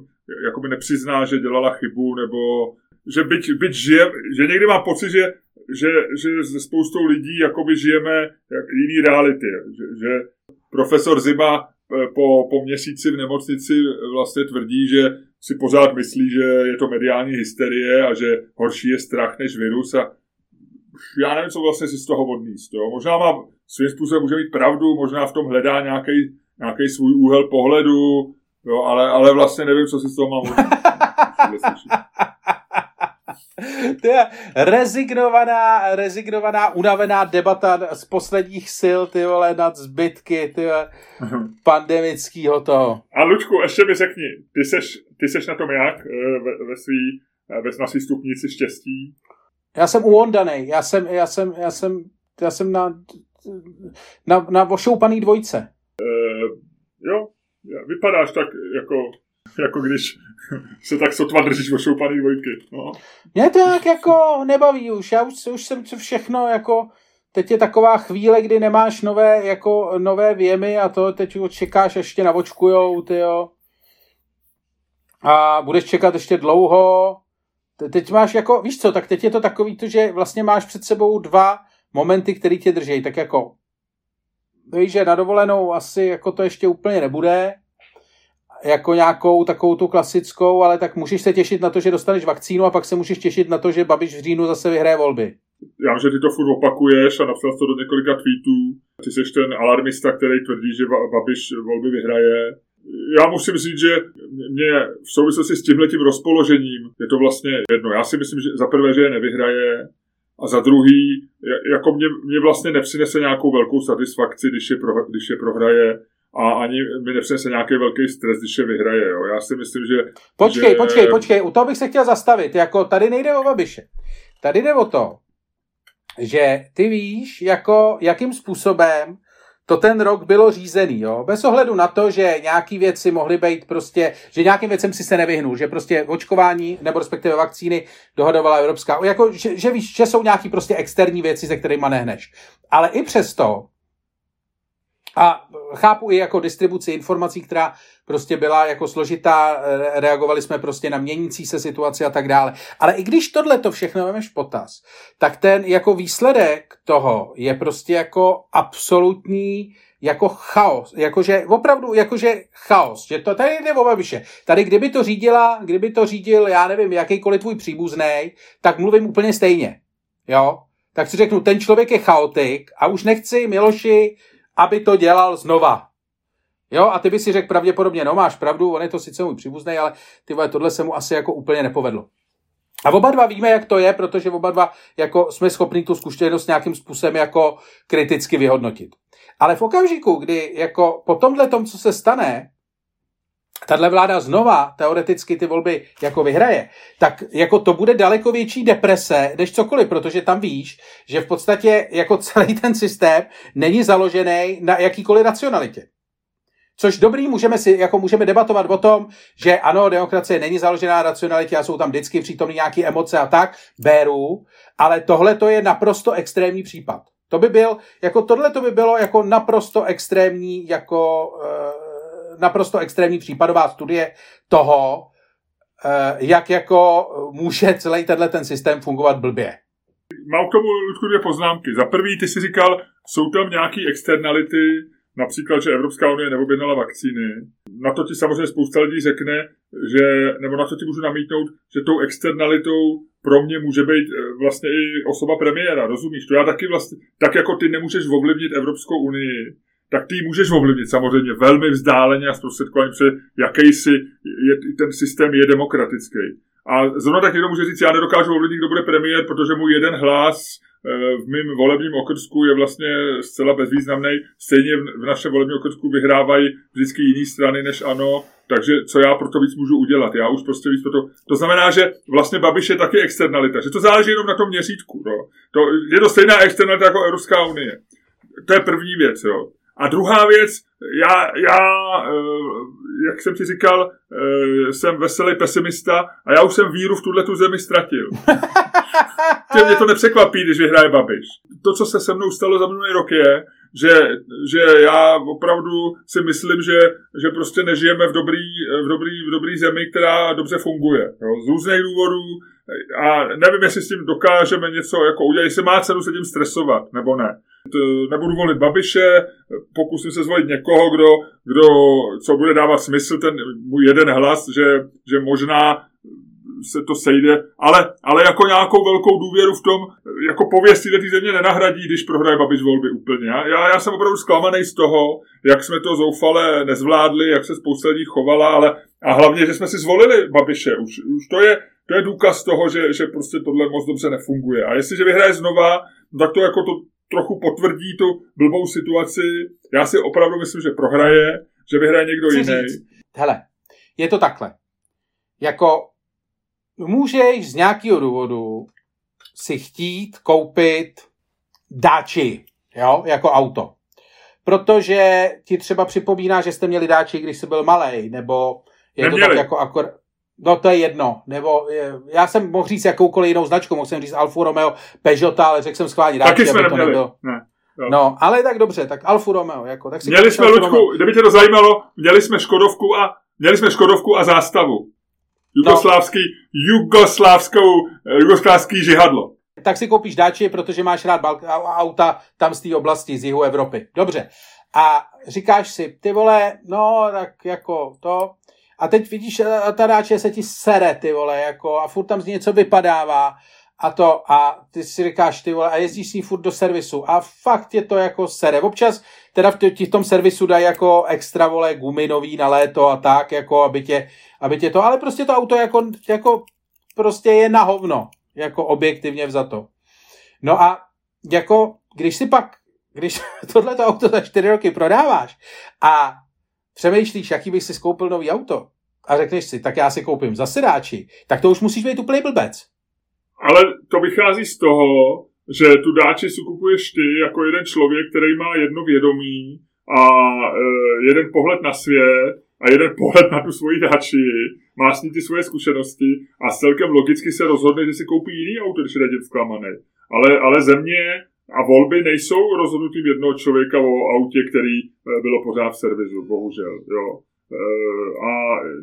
jakoby nepřizná, že dělala chybu, nebo že byť, byť žije, že někdy mám pocit, že, že, že se spoustou lidí jakoby žijeme jak jiný reality. Že, že profesor Zima eh, po, po měsíci v nemocnici vlastně tvrdí, že si pořád myslí, že je to mediální hysterie a že horší je strach než virus a já nevím, co vlastně si z toho odníst. Jo. Možná má svým způsobem může mít pravdu, možná v tom hledá nějaký, nějaký svůj úhel pohledu, jo, ale, ale vlastně nevím, co si z toho mám. To je rezignovaná, rezignovaná, unavená debata z posledních sil, ty vole, nad zbytky, ty vole, pandemického toho. A Lučku, ještě mi řekni, ty seš, ty seš na tom jak eh, ve, ve svý, eh, ve naší stupnici štěstí? Já jsem uondanej, já jsem, já jsem, já jsem, já jsem na, na, na ošoupaný dvojce. Jo, vypadáš tak jako jako když se tak sotva držíš ošoupaný dvojky. No. Mě to jak jako nebaví už. Já už, už jsem co všechno jako teď je taková chvíle, kdy nemáš nové, jako nové věmy a to teď čekáš, ještě navočkujou, ty jo. A budeš čekat ještě dlouho. Teď máš jako, víš co, tak teď je to takový to, že vlastně máš před sebou dva momenty, které tě drží. Tak jako, víš, že na dovolenou asi jako to ještě úplně nebude, jako nějakou takovou tu klasickou, ale tak můžeš se těšit na to, že dostaneš vakcínu a pak se můžeš těšit na to, že Babiš v říjnu zase vyhraje volby. Já vím, že ty to furt opakuješ a napsal to do několika tweetů. Ty jsi ten alarmista, který tvrdí, že Babiš volby vyhraje. Já musím říct, že mě v souvislosti s tímhletím rozpoložením je to vlastně jedno. Já si myslím, že za prvé, že je nevyhraje, a za druhý, jako mě, mě vlastně nepřinese nějakou velkou satisfakci, když je, pro, když je prohraje a ani mi nepřinese nějaký velký stres, když je vyhraje. Jo. Já si myslím, že... Počkej, že... počkej, počkej, u toho bych se chtěl zastavit. Jako tady nejde o Babiše. Tady jde o to, že ty víš, jako, jakým způsobem to ten rok bylo řízený, jo? Bez ohledu na to, že nějaký věci mohly být prostě, že nějakým věcem si se nevyhnul, že prostě očkování nebo respektive vakcíny dohodovala Evropská, jako, že, že víš, že jsou nějaký prostě externí věci, se kterými nehneš. Ale i přesto a chápu i jako distribuci informací, která prostě byla jako složitá, reagovali jsme prostě na měnící se situaci a tak dále. Ale i když tohle to všechno vemeš potaz, tak ten jako výsledek toho je prostě jako absolutní jako chaos, jakože opravdu jakože chaos, že to tady jde o Babiše. Tady kdyby to řídila, kdyby to řídil, já nevím, jakýkoliv tvůj příbuzný, tak mluvím úplně stejně, jo. Tak si řeknu, ten člověk je chaotik a už nechci Miloši aby to dělal znova. Jo, a ty by si řekl pravděpodobně, no máš pravdu, on je to sice můj příbuzný, ale ty vole, tohle se mu asi jako úplně nepovedlo. A oba dva víme, jak to je, protože oba dva jako jsme schopni tu zkušenost nějakým způsobem jako kriticky vyhodnotit. Ale v okamžiku, kdy jako po tomhle tom, co se stane, tahle vláda znova teoreticky ty volby jako vyhraje, tak jako to bude daleko větší deprese než cokoliv, protože tam víš, že v podstatě jako celý ten systém není založený na jakýkoliv racionalitě. Což dobrý, můžeme si, jako můžeme debatovat o tom, že ano, demokracie není založená na racionalitě a jsou tam vždycky přítomny nějaké emoce a tak, beru, ale tohle to je naprosto extrémní případ. To by byl, jako tohle to by bylo jako naprosto extrémní, jako uh, naprosto extrémní případová studie toho, eh, jak jako může celý tenhle ten systém fungovat blbě. Mám k tomu Ludku dvě poznámky. Za prvý, ty si říkal, jsou tam nějaké externality, například, že Evropská unie neobjednala vakcíny. Na to ti samozřejmě spousta lidí řekne, že, nebo na to ti můžu namítnout, že tou externalitou pro mě může být eh, vlastně i osoba premiéra, rozumíš? To já taky vlastně, tak jako ty nemůžeš ovlivnit Evropskou unii, tak ty můžeš ovlivnit samozřejmě velmi vzdáleně a zprostředkovaně, protože jakýsi je, ten systém je demokratický. A zrovna tak někdo může říct, já nedokážu ovlivnit, kdo bude premiér, protože můj jeden hlas eh, v mém volebním okrsku je vlastně zcela bezvýznamný. Stejně v našem volebním okrsku vyhrávají vždycky jiné strany než ano. takže co já pro to víc můžu udělat? Já už prostě víc pro to... To znamená, že vlastně Babiš je taky externalita, že to záleží jenom na tom měřítku. No. To, je to stejná externalita jako Evropská unie. To je první věc. Jo. A druhá věc, já, já, eh, jak jsem ti říkal, eh, jsem veselý pesimista a já už jsem víru v tuhle tu zemi ztratil. Tě mě to nepřekvapí, když vyhraje Babiš. To, co se se mnou stalo za minulý rok je, že, že já opravdu si myslím, že, že prostě nežijeme v dobrý, v, dobrý, v dobrý zemi, která dobře funguje. Jo. Z různých důvodů a nevím, jestli s tím dokážeme něco jako udělat, jestli má cenu se tím stresovat, nebo ne. Nebudu volit Babiše, pokusím se zvolit někoho, kdo, kdo co bude dávat smysl, ten můj jeden hlas, že, že možná se to sejde, ale, ale jako nějakou velkou důvěru v tom, jako pověst té země nenahradí, když prohraje Babiš volby úplně. Já, já, já jsem opravdu zklamaný z toho, jak jsme to zoufale nezvládli, jak se spousta lidí chovala, ale a hlavně, že jsme si zvolili Babiše. Už, už to, je, to je důkaz toho, že, že prostě tohle moc dobře nefunguje. A jestliže vyhraje znova, tak to jako to trochu potvrdí tu blbou situaci. Já si opravdu myslím, že prohraje, že vyhraje někdo Chci jiný. Říct, hele, je to takhle. Jako můžeš z nějakého důvodu si chtít koupit dáči, jo, jako auto. Protože ti třeba připomíná, že jste měli dáči, když jsi byl malý, nebo je Neměli. to tak jako akor... No to je jedno. Nebo je, já jsem mohl říct jakoukoliv jinou značku, mohl jsem říct Alfa Romeo, Peugeot, ale řekl jsem schválně Taky jsme aby to nebylo. Ne. No. no, ale tak dobře, tak Alfa Romeo. Jako, tak si měli jsme, Luďku, kdyby tě to zajímalo, měli jsme Škodovku a, měli jsme Škodovku a zástavu. Jugoslávský, no. jugoslávskou, jugoslávský žihadlo. Tak si koupíš dáči, protože máš rád auta tam z té oblasti, z jihu Evropy. Dobře. A říkáš si, ty vole, no, tak jako to. A teď vidíš, ta dáče se ti sere, ty vole, jako, a furt tam z něco vypadává a to, a ty si říkáš, ty vole, a jezdíš s ní furt do servisu a fakt je to jako sere. Občas teda v, v tom servisu dají jako extra, vole, gumy nový na léto a tak, jako, aby tě, aby tě to, ale prostě to auto jako, jako prostě je na hovno, jako objektivně vzato. No a jako, když si pak, když tohleto auto za čtyři roky prodáváš a přemýšlíš, jaký bych si skoupil nový auto a řekneš si, tak já si koupím za sedáči, tak to už musíš být úplný blbec. Ale to vychází z toho, že tu dáči si kupuješ ty jako jeden člověk, který má jedno vědomí a e, jeden pohled na svět a jeden pohled na tu svoji dáči, má s ní ty svoje zkušenosti a celkem logicky se rozhodne, že si koupí jiný auto, když je zklamaný. Ale, ale země a volby nejsou rozhodnutím jednoho člověka o autě, který e, bylo pořád v servisu, bohužel. Jo. E, a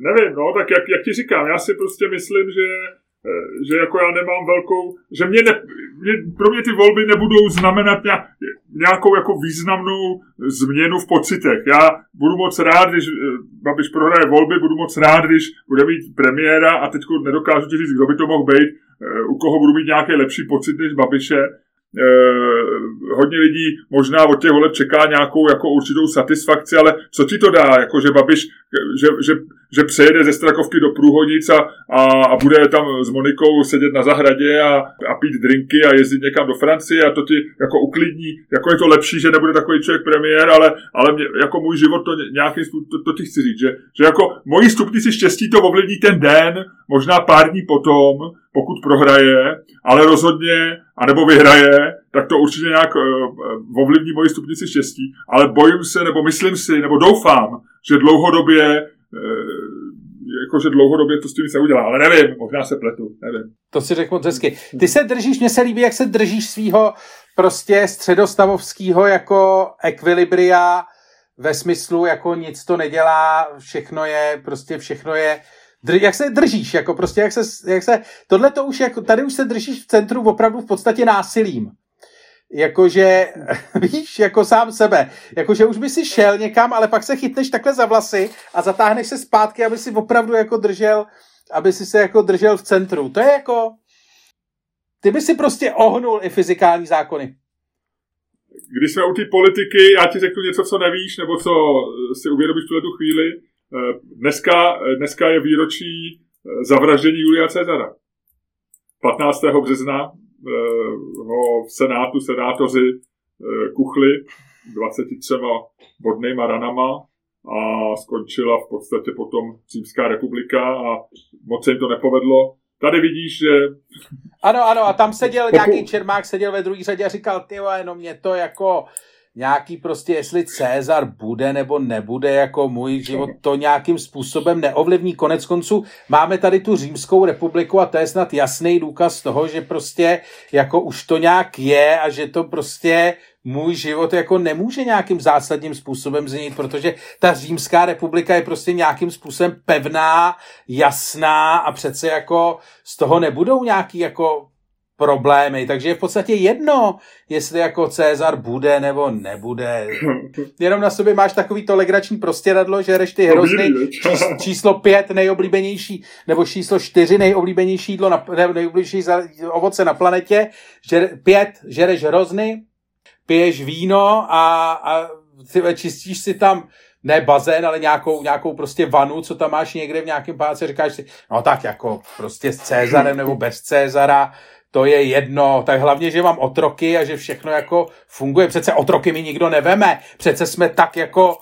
nevím, no, tak jak, jak ti říkám, já si prostě myslím, že Eh, že jako já nemám velkou, že mě, ne, mě pro mě ty volby nebudou znamenat nějakou jako významnou změnu v pocitech. Já budu moc rád, když eh, Babiš prohraje volby, budu moc rád, když bude mít premiéra a teď nedokážu ti říct, kdo by to mohl být, eh, u koho budu mít nějaký lepší pocit než Babiše, Eh, hodně lidí možná od těch voleb čeká nějakou jako určitou satisfakci, ale co ti to dá, jako že Babiš, že, že, že přejede ze Strakovky do Průhonic a, a, a bude tam s Monikou sedět na zahradě a, a pít drinky a jezdit někam do Francie a to ti jako uklidní, jako je to lepší, že nebude takový člověk premiér, ale, ale mě, jako můj život to nějaký to, to ti chci říct, že, že jako moji stupnici štěstí to ovlivní ten den, možná pár dní potom, pokud prohraje, ale rozhodně, anebo vyhraje, tak to určitě nějak uh, ovlivní moji stupnici štěstí, ale bojím se, nebo myslím si, nebo doufám, že dlouhodobě uh, jakože dlouhodobě to s tím se udělá, ale nevím, možná se pletu, nevím. To si řekl moc hezky. Ty se držíš, mně se líbí, jak se držíš svého prostě středostavovského jako ekvilibria ve smyslu, jako nic to nedělá, všechno je, prostě všechno je Dr- jak se držíš, jako prostě, jak se, jak se, tohle to už, jako, tady už se držíš v centru opravdu v podstatě násilím. Jakože, víš, jako sám sebe. Jakože už by si šel někam, ale pak se chytneš takhle za vlasy a zatáhneš se zpátky, aby si opravdu jako držel, aby si se jako držel v centru. To je jako, ty by si prostě ohnul i fyzikální zákony. Když jsme u té politiky, já ti řeknu něco, co nevíš, nebo co si uvědomíš tuhle tu chvíli. Eh, dneska, eh, dneska je výročí eh, zavraždění Julia Cezara. 15. března ho v Senátu senátoři kuchli 23 bodnýma ranama a skončila v podstatě potom Římská republika a moc se jim to nepovedlo. Tady vidíš, že... Ano, ano, a tam seděl Poku... nějaký Čermák, seděl ve druhé řadě a říkal, ty jenom mě to jako nějaký prostě, jestli Cezar bude nebo nebude jako můj život, to nějakým způsobem neovlivní. Konec konců máme tady tu římskou republiku a to je snad jasný důkaz toho, že prostě jako už to nějak je a že to prostě můj život jako nemůže nějakým zásadním způsobem změnit, protože ta římská republika je prostě nějakým způsobem pevná, jasná a přece jako z toho nebudou nějaký jako problémy, takže je v podstatě jedno, jestli jako Cezar bude nebo nebude. Jenom na sobě máš takový to legrační prostěradlo, že jdeš ty hrozný číslo, pět nejoblíbenější, nebo číslo čtyři nejoblíbenější jídlo, na, nejoblíbenější ovoce na planetě, že, pět, žereš hrozny, piješ víno a, a ty čistíš si tam ne bazén, ale nějakou, nějakou prostě vanu, co tam máš někde v nějakém páce, říkáš si, no tak jako prostě s Cezarem nebo bez Cezara, to je jedno, tak hlavně, že mám otroky a že všechno jako funguje. Přece otroky mi nikdo neveme, přece jsme tak jako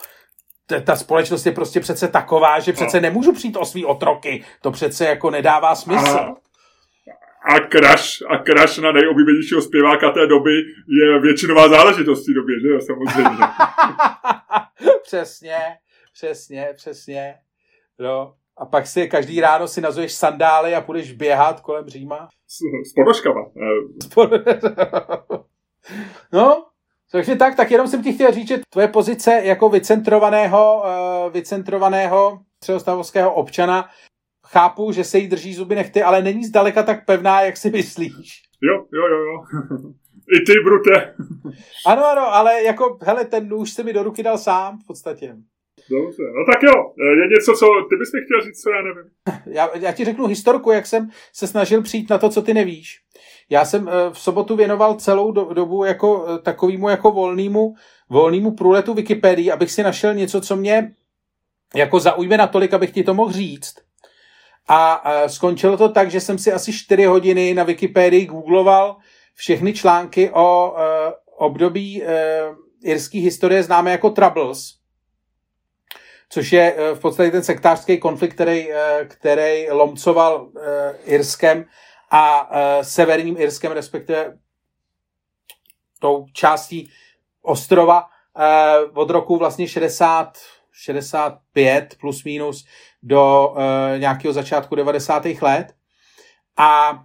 ta společnost je prostě přece taková, že přece nemůžu přijít o svý otroky. To přece jako nedává smysl. A, a crash, a crash na nejoblíbenějšího zpěváka té doby je většinová záležitost té době, že jo, samozřejmě. přesně, přesně, přesně. No, a pak si každý ráno si nazuješ sandály a půjdeš běhat kolem Říma. S, s ponožkama. no, takže tak, tak jenom jsem ti chtěl říct, že tvoje pozice jako vycentrovaného, uh, vycentrovaného středostavovského občana chápu, že se jí drží zuby nechty, ale není zdaleka tak pevná, jak si myslíš. Jo, jo, jo, jo. I ty, Brute. ano, ano, ale jako, hele, ten nůž se mi do ruky dal sám v podstatě. Dobře, no tak jo, je něco, co ty bys mi chtěl říct, co já nevím. Já, já ti řeknu historku, jak jsem se snažil přijít na to, co ty nevíš. Já jsem eh, v sobotu věnoval celou do, dobu jako eh, takovýmu jako volnému, volnému průletu Wikipedii, abych si našel něco, co mě jako zaujme natolik, abych ti to mohl říct. A skončilo to tak, že jsem si asi 4 hodiny na Wikipedii googloval všechny články o období irské historie známé jako Troubles což je eh, v podstatě ten sektářský konflikt, který, eh, který lomcoval eh, Irskem a severním Irskem, respektive tou částí ostrova od roku vlastně 60, 65 plus minus do nějakého začátku 90. let. A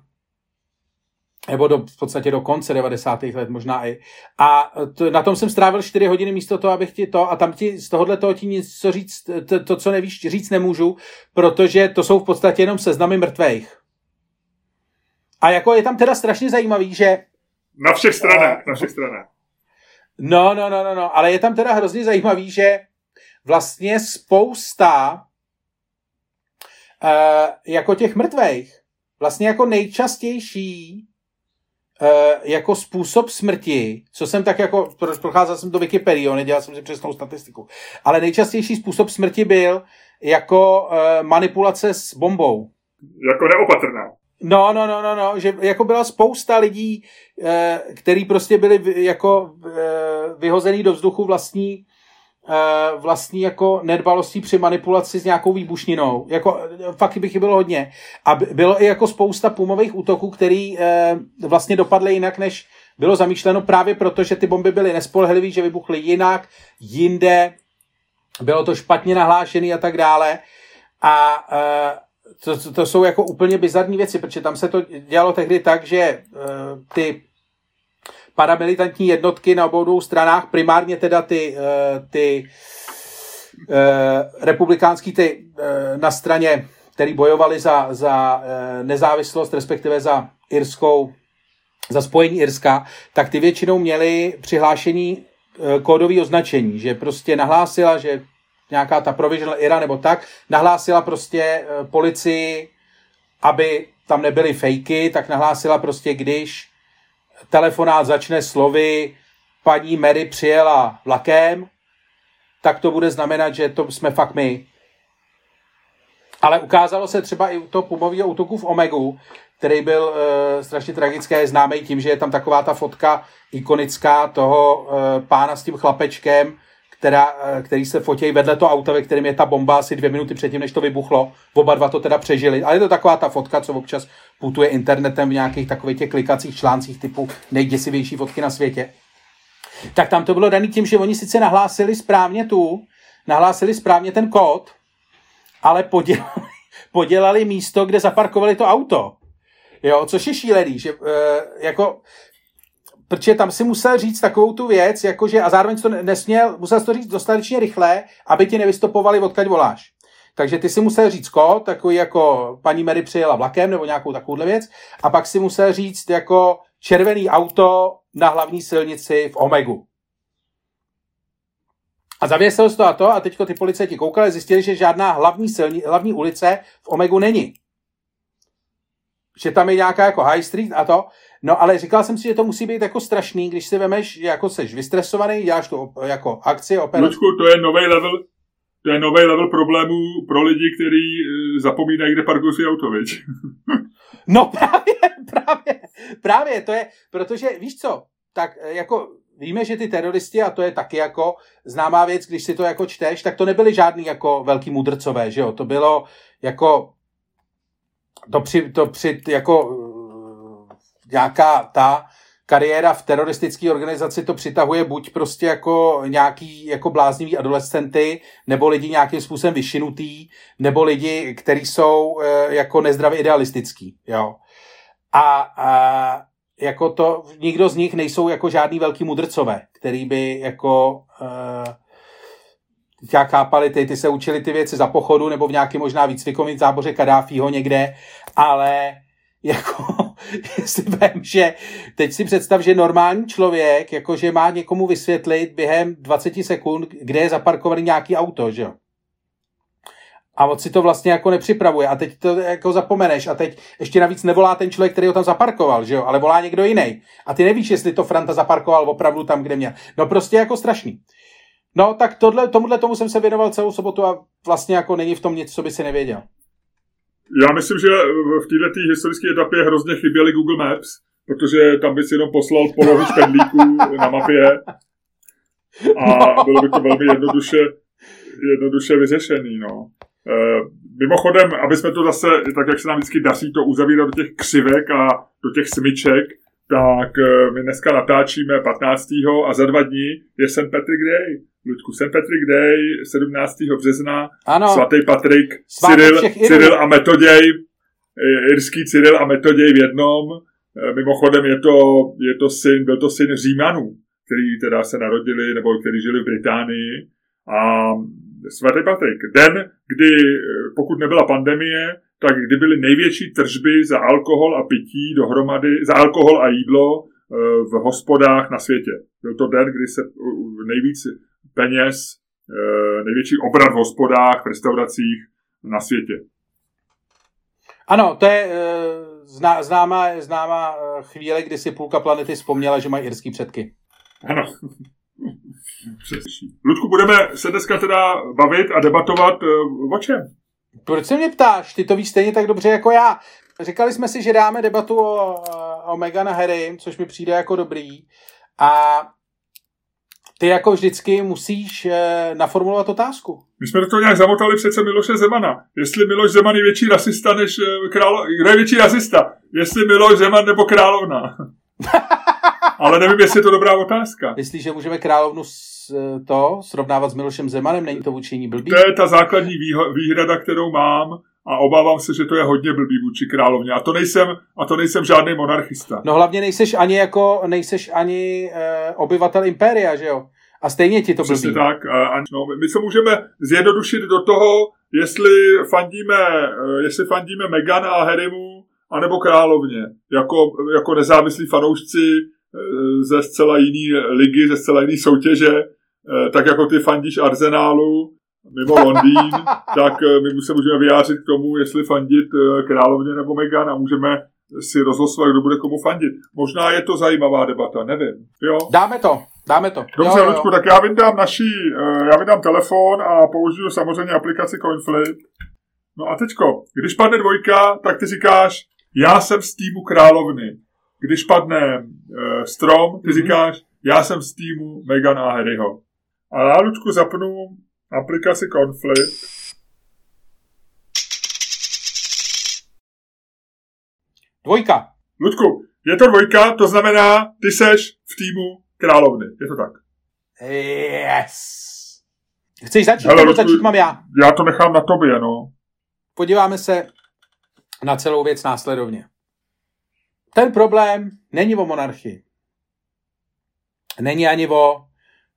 nebo do, v podstatě do konce 90. let možná i. A to, na tom jsem strávil 4 hodiny místo toho, abych ti to, a tam ti z tohohle toho ti něco říct, to, to, co nevíš, říct nemůžu, protože to jsou v podstatě jenom seznamy mrtvých. A jako je tam teda strašně zajímavý, že... Na všech stranách, uh, na všech stranách. No, no, no, no, no, ale je tam teda hrozně zajímavý, že vlastně spousta uh, jako těch mrtvých, vlastně jako nejčastější Eh, jako způsob smrti, co jsem tak jako, procházel jsem do Wikipedii, nedělal jsem si přesnou statistiku, ale nejčastější způsob smrti byl jako uh, manipulace s bombou. Jako neopatrná. No, no, no, no, no, že jako byla spousta lidí, eh, který prostě byli jako eh, vyhozený do vzduchu vlastní Eh, vlastní jako nedbalostí při manipulaci s nějakou výbušninou. Jako, eh, fakt bych bylo hodně. A bylo i jako spousta pumových útoků, který eh, vlastně dopadly jinak, než bylo zamýšleno právě proto, že ty bomby byly nespolehlivé, že vybuchly jinak, jinde, bylo to špatně nahlášený a tak dále. A to, to jsou jako úplně bizarní věci, protože tam se to dělalo tehdy tak, že ty paramilitantní jednotky na obou dvou stranách, primárně teda ty, eh, ty eh, republikánský ty eh, na straně, který bojovali za, za nezávislost, respektive za irskou, za spojení Irska, tak ty většinou měli přihlášení kódový označení, že prostě nahlásila, že nějaká ta provisional era nebo tak, nahlásila prostě policii, aby tam nebyly fejky, tak nahlásila prostě, když telefonát začne slovy paní Mary přijela vlakem, tak to bude znamenat, že to jsme fakt my. Ale ukázalo se třeba i u toho pumového útoku v Omegu, který byl uh, strašně tragický, známý tím, že je tam taková ta fotka ikonická toho uh, pána s tím chlapečkem, teda, eh, který se fotí vedle toho auta, ve kterém je ta bomba asi dvě minuty předtím, než to vybuchlo. Oba dva to teda přežili. Ale je to taková ta fotka, co občas putuje internetem v nějakých takových těch klikacích článcích typu nejděsivější fotky na světě. Tak tam to bylo daný tím, že oni sice nahlásili správně tu, nahlásili správně ten kód, ale podělali, podělali místo, kde zaparkovali to auto. Jo, což je šílený, že e, jako protože tam si musel říct takovou tu věc, jakože, a zároveň to nesměl, musel to říct dostatečně rychle, aby ti nevystopovali, odkaď voláš. Takže ty si musel říct kód, takový jako paní Mary přijela vlakem nebo nějakou takovouhle věc, a pak si musel říct jako červený auto na hlavní silnici v Omegu. A zavěsil to a to a teďko ty policajti koukali, zjistili, že žádná hlavní, silni, hlavní ulice v Omegu není. Že tam je nějaká jako high street a to. No ale říkal jsem si, že to musí být jako strašný, když si vemeš, že jako seš vystresovaný, děláš to jako akci, operaci. Lučku, to je nový level, to je nový level problémů pro lidi, kteří e, zapomínají, kde parkují si auto, viď? no právě, právě, právě, to je, protože víš co, tak e, jako víme, že ty teroristi, a to je taky jako známá věc, když si to jako čteš, tak to nebyly žádný jako velký mudrcové, že jo, to bylo jako to při, to při jako nějaká ta kariéra v teroristické organizaci to přitahuje buď prostě jako nějaký jako bláznivý adolescenty, nebo lidi nějakým způsobem vyšinutý, nebo lidi, kteří jsou e, jako nezdravě idealistický, jo. A, a jako to, nikdo z nich nejsou jako žádný velký mudrcové, který by jako e, já chápali, ty, ty se učili ty věci za pochodu nebo v nějakém možná výcvikovém záboře Kadáfího někde, ale jako, jestli vím, že teď si představ, že normální člověk, jakože má někomu vysvětlit během 20 sekund, kde je zaparkovaný nějaký auto, že jo. A on si to vlastně jako nepřipravuje a teď to jako zapomeneš a teď ještě navíc nevolá ten člověk, který ho tam zaparkoval, že jo, ale volá někdo jiný. A ty nevíš, jestli to Franta zaparkoval opravdu tam, kde měl. No prostě jako strašný. No tak tohle, tomuhle tomu jsem se věnoval celou sobotu a vlastně jako není v tom nic, co by si nevěděl. Já myslím, že v této historické etapě hrozně chyběly Google Maps, protože tam bys jenom poslal polohu špendlíků na mapě a bylo by to velmi jednoduše, jednoduše vyřešený. No. E, mimochodem, aby jsme to zase, tak jak se nám vždycky daří to uzavírat do těch křivek a do těch smyček, tak e, my dneska natáčíme 15. a za dva dní je St. Patrick Day. Ludku, St. Patrick Day 17. března, ano. svatý Patrik, Cyril, Cyril a Metoděj, irský Cyril a Metoděj v jednom. E, mimochodem je to, je to syn, byl to syn Římanů, který teda se narodili, nebo který žili v Británii. A svatý Patrik, den, kdy, pokud nebyla pandemie, tak kdy byly největší tržby za alkohol a pití dohromady, za alkohol a jídlo e, v hospodách na světě. Byl to den, kdy se nejvíc peněz, eh, největší obrat v hospodách, v restauracích na světě. Ano, to je uh, známá, známá eh, chvíle, kdy si půlka planety vzpomněla, že mají irský předky. Ano. Ludku, budeme se dneska teda bavit a debatovat o čem? Proč se mě ptáš? Ty to víš stejně tak dobře jako já. Říkali jsme si, že dáme debatu o, o Meghan Harry, což mi přijde jako dobrý. A ty jako vždycky musíš eh, naformulovat otázku. My jsme do toho nějak zamotali přece Miloše Zemana. Jestli Miloš Zeman je větší rasista než eh, králo... Kdo je větší rasista? Jestli Miloš Zeman nebo královna? Ale nevím, jestli je to dobrá otázka. Myslíš, že můžeme královnu s, eh, to srovnávat s Milošem Zemanem? Není to vůči blbý? To je ta základní výhrada, kterou mám a obávám se, že to je hodně blbý vůči královně. A to nejsem, a to nejsem žádný monarchista. No hlavně nejseš ani jako, nejseš ani e, obyvatel impéria, že jo? A stejně ti to Přesně blbý. tak. A, no, my se můžeme zjednodušit do toho, jestli fandíme, e, jestli fandíme Megana a Harrymu, anebo královně. Jako, jako nezávislí fanoušci e, ze zcela jiné ligy, ze zcela jiné soutěže, e, tak jako ty fandíš Arsenálu, mimo Londýn, tak my se můžeme vyjádřit k tomu, jestli fandit královně nebo Megan a můžeme si rozlosovat, kdo bude komu fandit. Možná je to zajímavá debata, nevím. Jo? Dáme to. Dáme to. Dobře, jo, Luďku, tak já vydám naší, já vydám telefon a použiju samozřejmě aplikaci CoinFlip. No a teďko, když padne dvojka, tak ty říkáš, já jsem z týmu královny. Když padne uh, strom, ty mm-hmm. říkáš, já jsem z týmu Megan a Harryho. A já, Ludku, zapnu aplikaci Conflip. Dvojka. Ludku, je to dvojka, to znamená, ty seš v týmu královny. Je to tak? Yes. Chceš začít, Hele, nebo Ludku, začít mám já? Já to nechám na tobě, no. Podíváme se na celou věc následovně. Ten problém není o monarchii. Není ani o,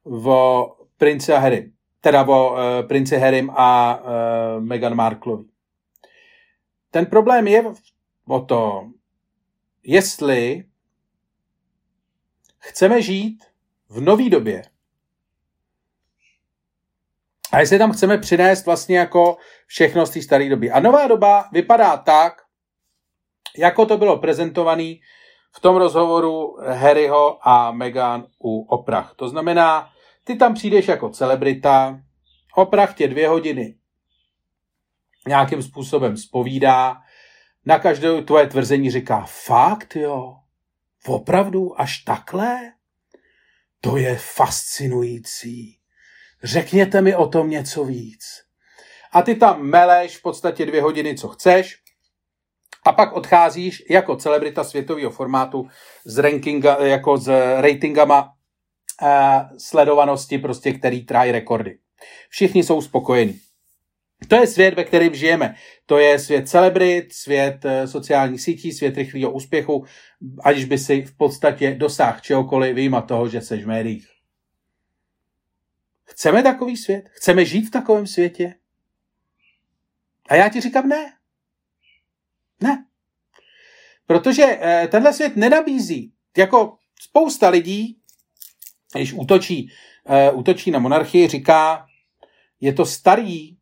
o princi a Harry. Teda o uh, princi Harrym a uh, Meghan Marklovi. Ten problém je o tom, jestli chceme žít v nové době a jestli tam chceme přinést vlastně jako všechno z té staré doby. A nová doba vypadá tak, jako to bylo prezentované v tom rozhovoru Harryho a Meghan u Oprah. To znamená, ty tam přijdeš jako celebrita, Oprah tě dvě hodiny nějakým způsobem spovídá, na každé tvoje tvrzení říká, fakt jo, opravdu až takhle? To je fascinující. Řekněte mi o tom něco víc. A ty tam meleš v podstatě dvě hodiny, co chceš, a pak odcházíš jako celebrita světového formátu s rankinga, jako s ratingama eh, sledovanosti, prostě, který trájí rekordy. Všichni jsou spokojení. To je svět, ve kterém žijeme. To je svět celebrit, svět eh, sociálních sítí, svět rychlého úspěchu, aniž by si v podstatě dosáhl čehokoliv, výjima toho, že seš v médiích. Chceme takový svět? Chceme žít v takovém světě? A já ti říkám ne. Ne. Protože eh, tenhle svět nenabízí. Jako spousta lidí, když útočí, eh, útočí na monarchii, říká, je to starý,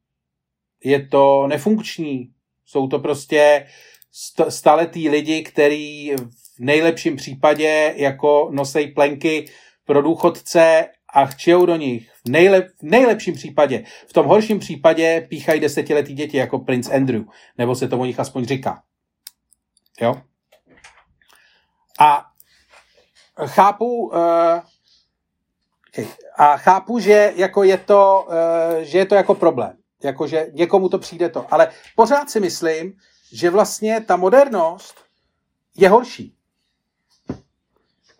je to nefunkční, jsou to prostě st- staletý lidi, který v nejlepším případě jako nosej plenky pro důchodce a chčijou do nich. Nejlep, v nejlepším případě. V tom horším případě píchají desetiletý děti jako princ Andrew. Nebo se to o nich aspoň říká. Jo? A chápu, uh, a chápu, že jako je to, uh, že je to jako problém. Jako, že někomu to přijde to. Ale pořád si myslím, že vlastně ta modernost je horší.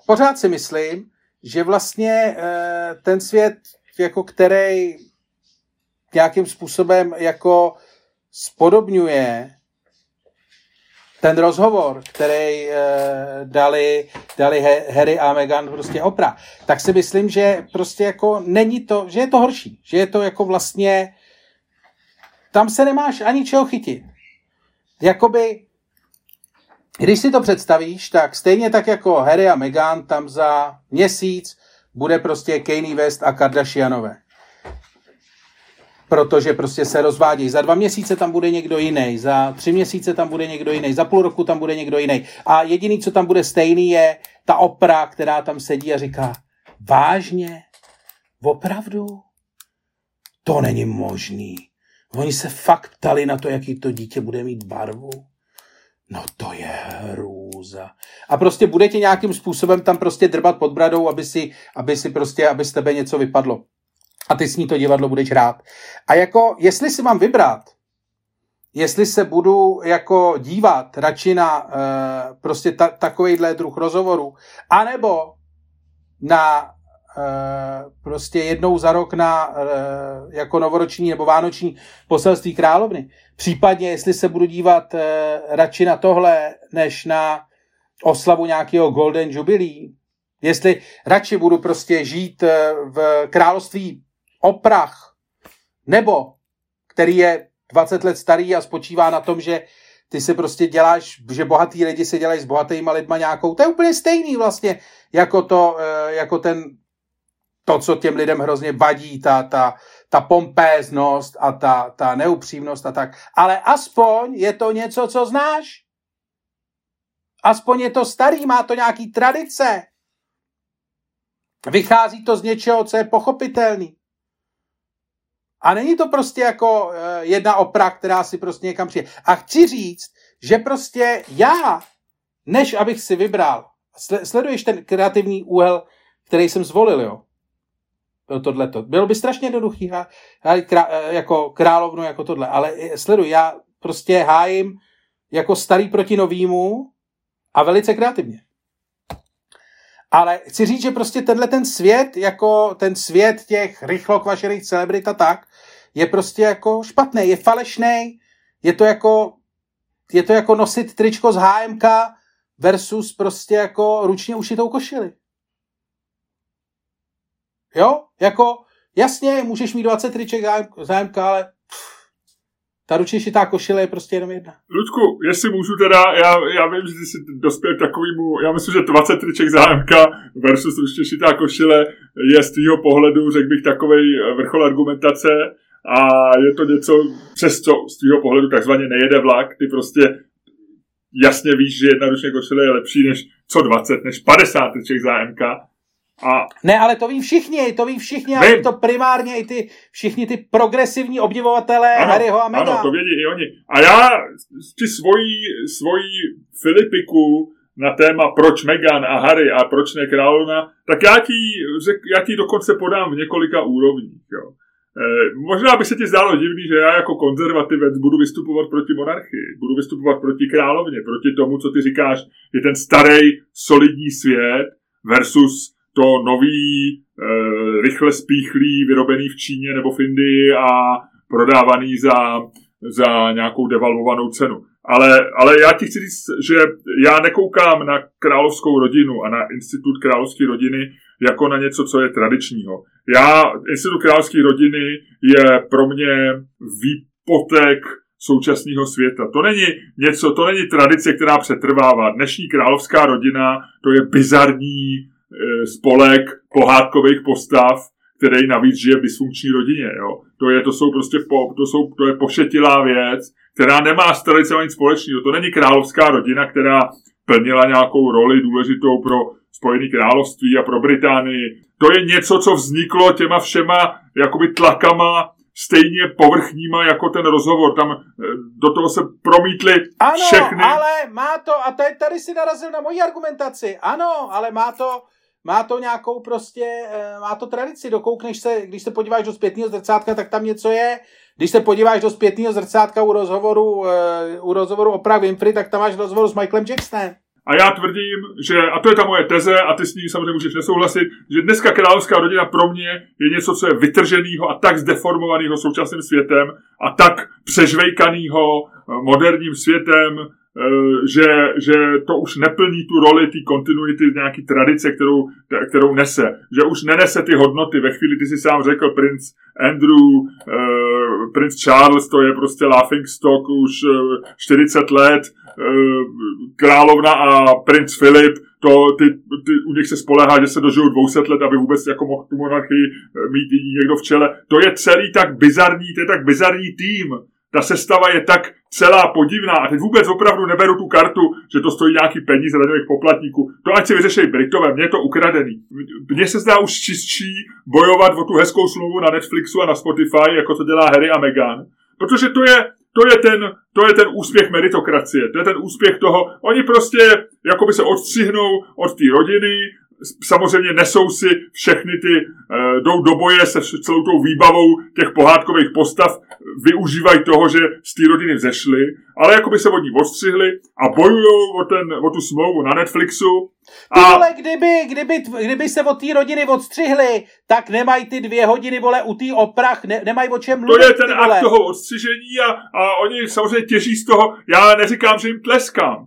Pořád si myslím, že vlastně uh, ten svět, jako který nějakým způsobem jako spodobňuje ten rozhovor, který e, dali, dali Harry a Meghan prostě opra, tak si myslím, že prostě jako není to, že je to horší, že je to jako vlastně, tam se nemáš ani čeho chytit. Jakoby, když si to představíš, tak stejně tak jako Harry a Meghan tam za měsíc bude prostě Kanye West a Kardashianové protože prostě se rozvádějí. Za dva měsíce tam bude někdo jiný, za tři měsíce tam bude někdo jiný, za půl roku tam bude někdo jiný. A jediný, co tam bude stejný, je ta opra, která tam sedí a říká, vážně? Opravdu? To není možný. Oni se fakt ptali na to, jaký to dítě bude mít barvu. No to je hrůza. A prostě budete nějakým způsobem tam prostě drbat pod bradou, aby si, aby si prostě, aby z tebe něco vypadlo a ty s ní to divadlo budeš hrát. A jako, jestli si mám vybrat, jestli se budu jako dívat radši na uh, prostě ta, takovýhle druh rozhovoru, anebo na uh, prostě jednou za rok na uh, jako novoroční nebo vánoční poselství královny. Případně, jestli se budu dívat uh, radši na tohle, než na oslavu nějakého Golden Jubilee, jestli radši budu prostě žít v království oprach, nebo který je 20 let starý a spočívá na tom, že ty se prostě děláš, že bohatý lidi se dělají s bohatýma lidma nějakou, to je úplně stejný vlastně, jako to, eh, jako ten, to, co těm lidem hrozně vadí, ta, ta, ta pompéznost a ta, ta neupřímnost a tak. Ale aspoň je to něco, co znáš. Aspoň je to starý, má to nějaký tradice. Vychází to z něčeho, co je pochopitelný. A není to prostě jako uh, jedna opra, která si prostě někam přijde. A chci říct, že prostě já, než abych si vybral, sleduješ ten kreativní úhel, který jsem zvolil, jo? tohleto. Bylo by strašně jednoduchý krá, jako královnu jako tohle, ale sleduj, já prostě hájím jako starý proti novýmu a velice kreativně. Ale chci říct, že prostě tenhle ten svět, jako ten svět těch rychlo kvašených celebrit a tak, je prostě jako špatný, je falešný, je to jako, je to jako nosit tričko z HMK versus prostě jako ručně ušitou košili. Jo, jako jasně, můžeš mít 20 triček z HMK, ale ta ručně šitá košile je prostě jenom jedna. Ludku, jestli můžu teda, já, já vím, že jsi dospěl k takovému, já myslím, že 20 triček zájemka versus ručně šitá košile je z tvýho pohledu, řekl bych, takový vrchol argumentace a je to něco, přes co z tvýho pohledu takzvaně nejede vlak, ty prostě jasně víš, že jedna ručně košile je lepší než co 20, než 50 triček zájemka a... Ne, ale to ví všichni, to ví všichni, ale to primárně i ty, všichni ty progresivní obdivovatelé ano, Harryho a Meghan. Ano, to vědí i oni. A já ti svoji, svoji Filipiku na téma proč Meghan a Harry a proč ne královna, tak já ti, řek, já ti dokonce podám v několika úrovních. Jo. E, možná by se ti zdálo divný, že já jako konzervativec budu vystupovat proti monarchii, budu vystupovat proti královně, proti tomu, co ty říkáš, je ten starý, solidní svět versus to nový, e, rychle spíchlý, vyrobený v Číně nebo v Indii a prodávaný za, za nějakou devalvovanou cenu. Ale, ale já ti chci říct, že já nekoukám na královskou rodinu a na institut královské rodiny jako na něco, co je tradičního. Já, institut královské rodiny je pro mě výpotek současného světa. To není něco, to není tradice, která přetrvává. Dnešní královská rodina, to je bizarní, spolek pohádkových postav, který navíc žije v dysfunkční rodině. Jo. To, je, to jsou prostě po, to, jsou, to je pošetilá věc, která nemá s tradicí nic společného. To není královská rodina, která plnila nějakou roli důležitou pro Spojené království a pro Británii. To je něco, co vzniklo těma všema jakoby tlakama stejně povrchníma jako ten rozhovor. Tam eh, do toho se promítly ano, všechny... Ano, ale má to, a tady, tady si narazil na moji argumentaci, ano, ale má to má to nějakou prostě, eh, má to tradici, dokoukneš se, když se podíváš do zpětného zrcátka, tak tam něco je, když se podíváš do zpětného zrcátka u rozhovoru, eh, u rozhovoru Oprah Winfrey, tak tam máš rozhovor s Michaelem Jacksonem. A já tvrdím, že, a to je ta moje teze, a ty s ní samozřejmě můžeš nesouhlasit, že dneska královská rodina pro mě je něco, co je vytrženého a tak zdeformovaného současným světem a tak přežvejkaného eh, moderním světem, že, že to už neplní tu roli té kontinuity, nějaký tradice, kterou, kterou nese. Že už nenese ty hodnoty. Ve chvíli, ty si sám řekl, princ Andrew, uh, princ Charles, to je prostě laughing stock už uh, eh, 40 let, uh, královna a princ Philip, to, ty, ty, u nich se spolehá, že se dožijou 200 let, aby vůbec jako mohl tu monarchii mít někdo v čele. To je celý tak bizarní, to je tak bizarní tým, ta sestava je tak celá podivná a teď vůbec opravdu neberu tu kartu, že to stojí nějaký peníze daňových poplatníků. To ať si vyřeší Britové, mě je to ukradený. Mně se zdá už čistší bojovat o tu hezkou smlouvu na Netflixu a na Spotify, jako to dělá Harry a Meghan. Protože to je, to je ten, to je ten úspěch meritokracie, to je ten úspěch toho, oni prostě jakoby se odstřihnou od té rodiny, samozřejmě nesou si všechny ty, uh, jdou do boje se celou tou výbavou těch pohádkových postav, využívají toho, že z té rodiny vzešly, ale jako by se od ní odstřihli a bojují o, ten, o tu smlouvu na Netflixu. A... Ale kdyby, kdyby, kdyby se od té rodiny odstřihli, tak nemají ty dvě hodiny, vole, u té oprach, ne, nemají o čem mluvit. To je ten akt toho odstřižení a, a oni samozřejmě těží z toho, já neříkám, že jim tleskám,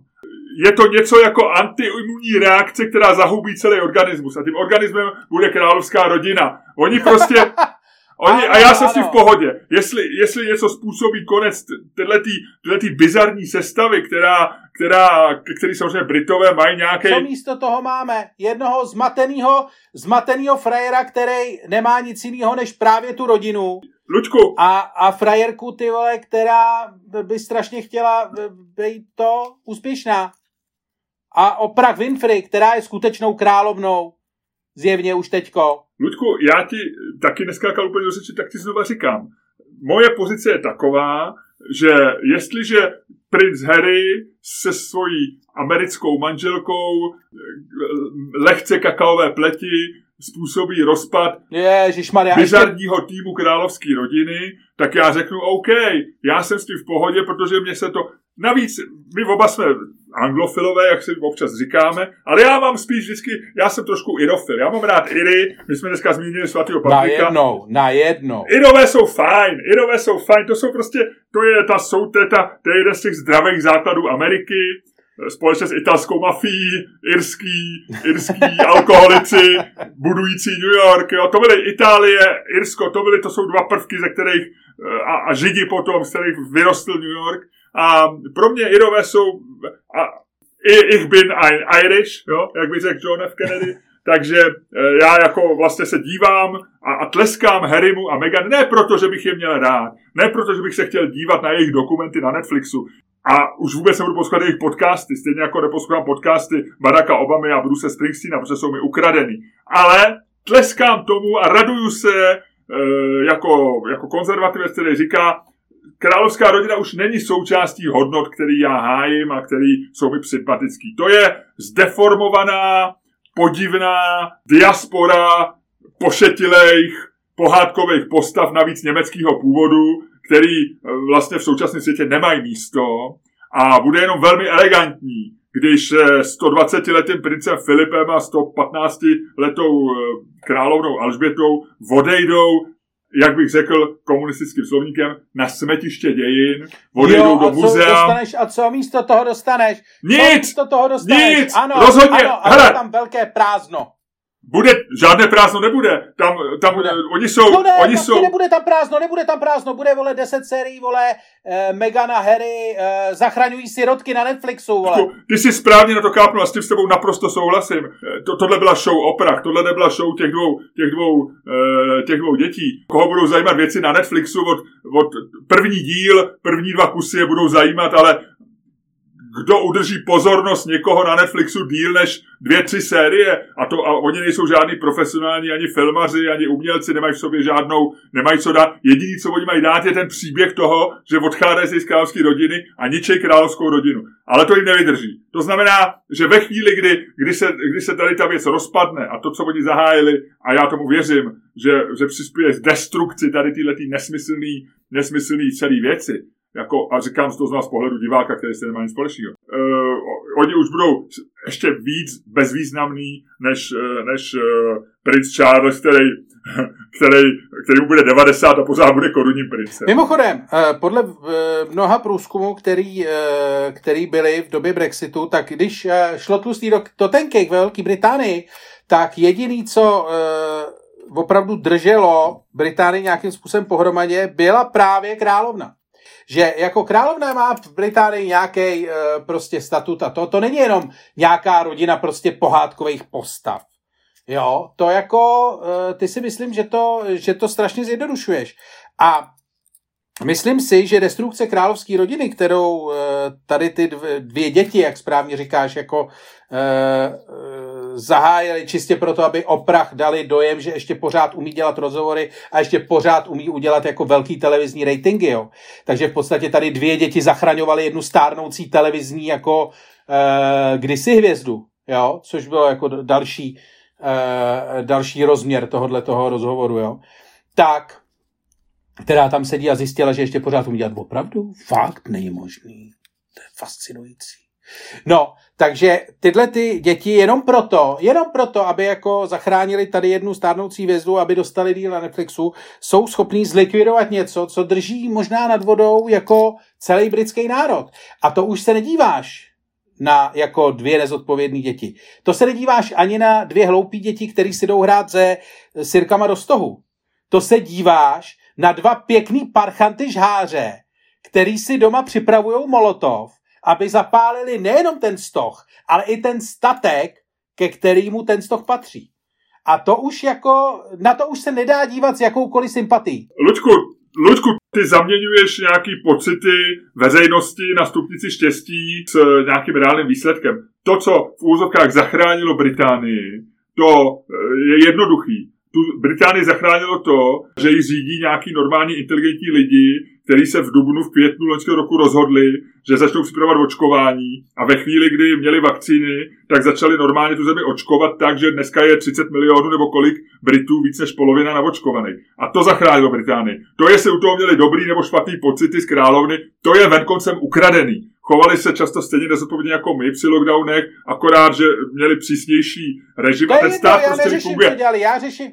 je to něco jako antiimunní reakce, která zahubí celý organismus. A tím organismem bude královská rodina. Oni prostě... Oni, ano, a já jsem s tím v pohodě. Jestli, jestli něco způsobí konec tyhle bizarní sestavy, která, která, který samozřejmě Britové mají nějaké... Co místo toho máme? Jednoho zmateného, zmateného frajera, který nemá nic jiného než právě tu rodinu. Lučku. A, a frajerku, ty vole, která by strašně chtěla být to úspěšná. A Oprah Winfrey, která je skutečnou královnou, zjevně už teďko. Ludku, já ti taky neskákal úplně do řeči, tak ti znova říkám. Moje pozice je taková, že jestliže princ Harry se svojí americkou manželkou lehce kakaové pleti způsobí rozpad Ježišmarja, bizarního týmu královské rodiny, tak já řeknu OK, já jsem s tím v pohodě, protože mě se to... Navíc, my oba jsme anglofilové, jak si občas říkáme, ale já mám spíš vždycky, já jsem trošku irofil, já mám rád Iry, my jsme dneska zmínili svatého Patrika. Na jednou, na jednou. Irové jsou fajn, Irové jsou fajn, to jsou prostě, to je ta, jsou, to je, ta, to je jeden z těch zdravých základů Ameriky, společně s italskou mafií, irský, irský alkoholici, budující New York, jo. to byly Itálie, Irsko, to byly, to jsou dva prvky, ze kterých, a, a Židi potom, z kterých vyrostl New York. A pro mě Irové jsou, a, ich bin ein Irish, jo, jak by řekl John F. Kennedy, takže e, já jako vlastně se dívám a, a tleskám Harrymu a Meghan, ne proto, že bych je měl rád, ne proto, že bych se chtěl dívat na jejich dokumenty na Netflixu, a už vůbec nebudu poslouchat jejich podcasty, stejně jako neposlouchám podcasty Baracka Obamy a Bruce Springsteena, protože jsou mi ukradený. Ale tleskám tomu a raduju se e, jako, jako konzervativec, který říká, královská rodina už není součástí hodnot, který já hájím a který jsou mi sympatický. To je zdeformovaná, podivná diaspora pošetilejch, pohádkových postav, navíc německého původu, který eh, vlastně v současném světě nemají místo a bude jenom velmi elegantní, když 120-letým princem Filipem a 115-letou eh, královnou Alžbětou odejdou jak bych řekl komunistickým slovníkem, na smetiště dějin, odejdou jo, do muzea. Dostaneš, a co místo toho dostaneš? Nic! Co místo toho dostaneš? Nic! Ano, rozhodně, ano, ale tam velké prázdno. Bude, žádné prázdno nebude. Tam, tam bude. oni jsou, no ne, oni jsou... nebude tam prázdno, nebude tam prázdno, bude, vole, 10 sérií, vole, eh, Megan a Harry eh, zachraňují sirotky na Netflixu, vole. Ty jsi správně na to kápnul a s tím s tebou naprosto souhlasím. Eh, to, tohle byla show oprah, tohle nebyla show těch dvou, těch dvou, eh, těch dvou dětí. Koho budou zajímat věci na Netflixu od, od první díl, první dva kusy je budou zajímat, ale kdo udrží pozornost někoho na Netflixu díl než dvě, tři série a, to, a oni nejsou žádní profesionální ani filmaři, ani umělci, nemají v sobě žádnou, nemají co dát. Jediný, co oni mají dát, je ten příběh toho, že odchádají z královské rodiny a ničej královskou rodinu. Ale to jim nevydrží. To znamená, že ve chvíli, kdy, kdy, se, kdy se tady ta věc rozpadne a to, co oni zahájili, a já tomu věřím, že, že přispěje k destrukci tady tyhle nesmyslný, nesmyslný celý věci, jako, a říkám to z nás pohledu diváka, který se nemá nic společného. Uh, oni už budou ještě víc bezvýznamný než, uh, než uh, princ Charles, který, který, který mu bude 90 a pořád bude korunním princem. Mimochodem, podle mnoha průzkumů, který, který byly v době Brexitu, tak když šlo tlustý do Totenkej v Velké Británii, tak jediný, co opravdu drželo Británii nějakým způsobem pohromadě, byla právě královna že jako královna má v Británii nějaký e, prostě statut a to, to není jenom nějaká rodina prostě pohádkových postav. Jo, to jako, e, ty si myslím, že to, že to strašně zjednodušuješ. A Myslím si, že destrukce královské rodiny, kterou eh, tady ty dvě děti, jak správně říkáš, jako eh, zahájili čistě proto, aby oprach dali dojem, že ještě pořád umí dělat rozhovory a ještě pořád umí udělat jako velký televizní ratingy, jo. Takže v podstatě tady dvě děti zachraňovaly jednu stárnoucí televizní jako eh, kdysi hvězdu, jo, což bylo jako další, další rozměr tohohle toho rozhovoru, jo. Tak, která tam sedí a zjistila, že ještě pořád umí dělat opravdu? Fakt není. To je fascinující. No, takže tyhle ty děti jenom proto, jenom proto, aby jako zachránili tady jednu stárnoucí vězdu, aby dostali díl na Netflixu, jsou schopní zlikvidovat něco, co drží možná nad vodou jako celý britský národ. A to už se nedíváš na jako dvě nezodpovědné děti. To se nedíváš ani na dvě hloupé děti, které si jdou hrát se sirkama do stohu. To se díváš na dva pěkný parchanty žháře, který si doma připravují molotov, aby zapálili nejenom ten stoch, ale i ten statek, ke kterému ten stoch patří. A to už jako, na to už se nedá dívat s jakoukoliv sympatí. Luďku, Luďku, ty zaměňuješ nějaký pocity veřejnosti na stupnici štěstí s nějakým reálným výsledkem. To, co v úzovkách zachránilo Británii, to eh, je jednoduchý tu Británii zachránilo to, že ji řídí nějaký normální inteligentní lidi, který se v dubnu, v květnu loňského roku rozhodli, že začnou připravovat očkování a ve chvíli, kdy měli vakcíny, tak začali normálně tu zemi očkovat tak, že dneska je 30 milionů nebo kolik Britů, víc než polovina naočkovaných. A to zachránilo Británii. To, jestli u toho měli dobrý nebo špatný pocity z královny, to je venkoncem ukradený. Chovali se často stejně nezodpovědně jako my při lockdownech, akorát, že měli přísnější režim. To a ten stát to, prostě funguje. Já řeším,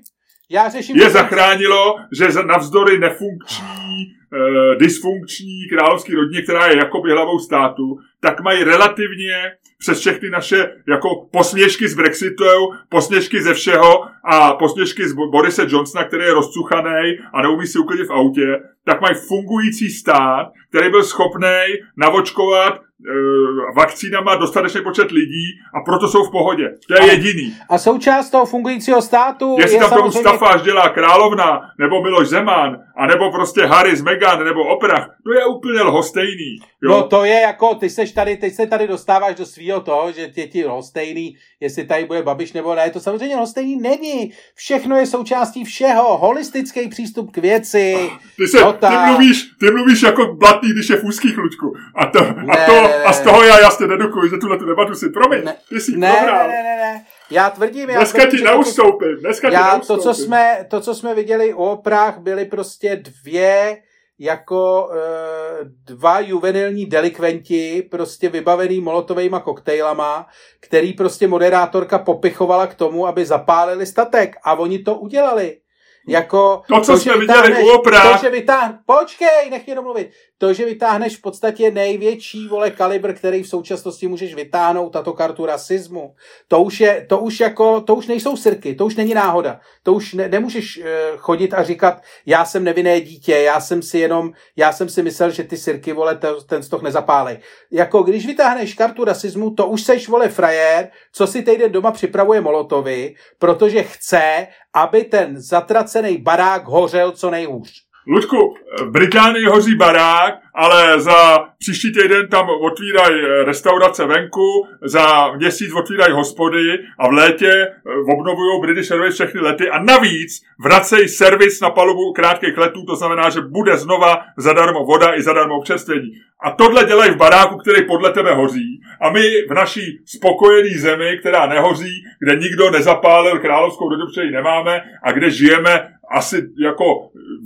já řeším... Je zachránilo, že navzdory nefunkční, uh, dysfunkční královský rodině, která je jakoby hlavou státu, tak mají relativně přes všechny naše jako posměšky z Brexitu, posměšky ze všeho a posměšky z Borise Johnsona, který je rozcuchaný a neumí si uklidit v autě, tak mají fungující stát, který byl schopný navočkovat vakcínama dostatečný počet lidí a proto jsou v pohodě. To je a, jediný. A součást toho fungující státu Jestli je tam samozřejmě... tomu stafáž dělá královna, nebo Miloš Zeman, a nebo prostě Harry z Meghan, nebo Oprah, to je úplně lhostejný. Jo? No to je jako, ty seš tady, teď se tady dostáváš do svého toho, že tě ti lhostejný, jestli tady bude Babiš nebo ne, to samozřejmě lhostejný není. Všechno je součástí všeho, holistický přístup k věci. Ty, se, ty, mluvíš, ty mluvíš jako blatný, když je v úzkých. A to, a to a z toho já jasně dedukuji, že tuhle tu debatu si, promiň, ne, ty jsi ne, ne, ne, ne, ne. Já tvrdím, já dneska tvrdím, ti neustoupím, dneska já, ti neustoupím. To co, jsme, to, co jsme viděli u oprách, byly prostě dvě jako e, dva juvenilní delikventi, prostě vybavený molotovejma koktejlama, který prostě moderátorka popichovala k tomu, aby zapálili statek. A oni to udělali. Jako to, co to, jsme viděli u opra. To, že vytáhne, počkej, nech mě domluvit. To, že vytáhneš v podstatě největší vole kalibr, který v současnosti můžeš vytáhnout, tato kartu rasismu, to už je, to už jako, to už nejsou sirky, to už není náhoda. To už ne, nemůžeš uh, chodit a říkat, já jsem nevinné dítě, já jsem si jenom, já jsem si myslel, že ty sirky, vole, to, ten stoch nezapálej. Jako když vytáhneš kartu rasismu, to už seš, vole, frajer, co si týden doma připravuje Molotovi, protože chce, aby ten zatracený barák hořel co nejhůř. Ludku, v Británii hoří barák, ale za příští týden tam otvírají restaurace venku, za měsíc otvírají hospody a v létě eh, obnovují British Airways všechny lety a navíc vracejí servis na palubu krátkých letů, to znamená, že bude znova zadarmo voda i zadarmo občerstvení. A tohle dělají v baráku, který podle tebe hoří. A my v naší spokojené zemi, která nehoří, kde nikdo nezapálil královskou dobu, nemáme a kde žijeme asi jako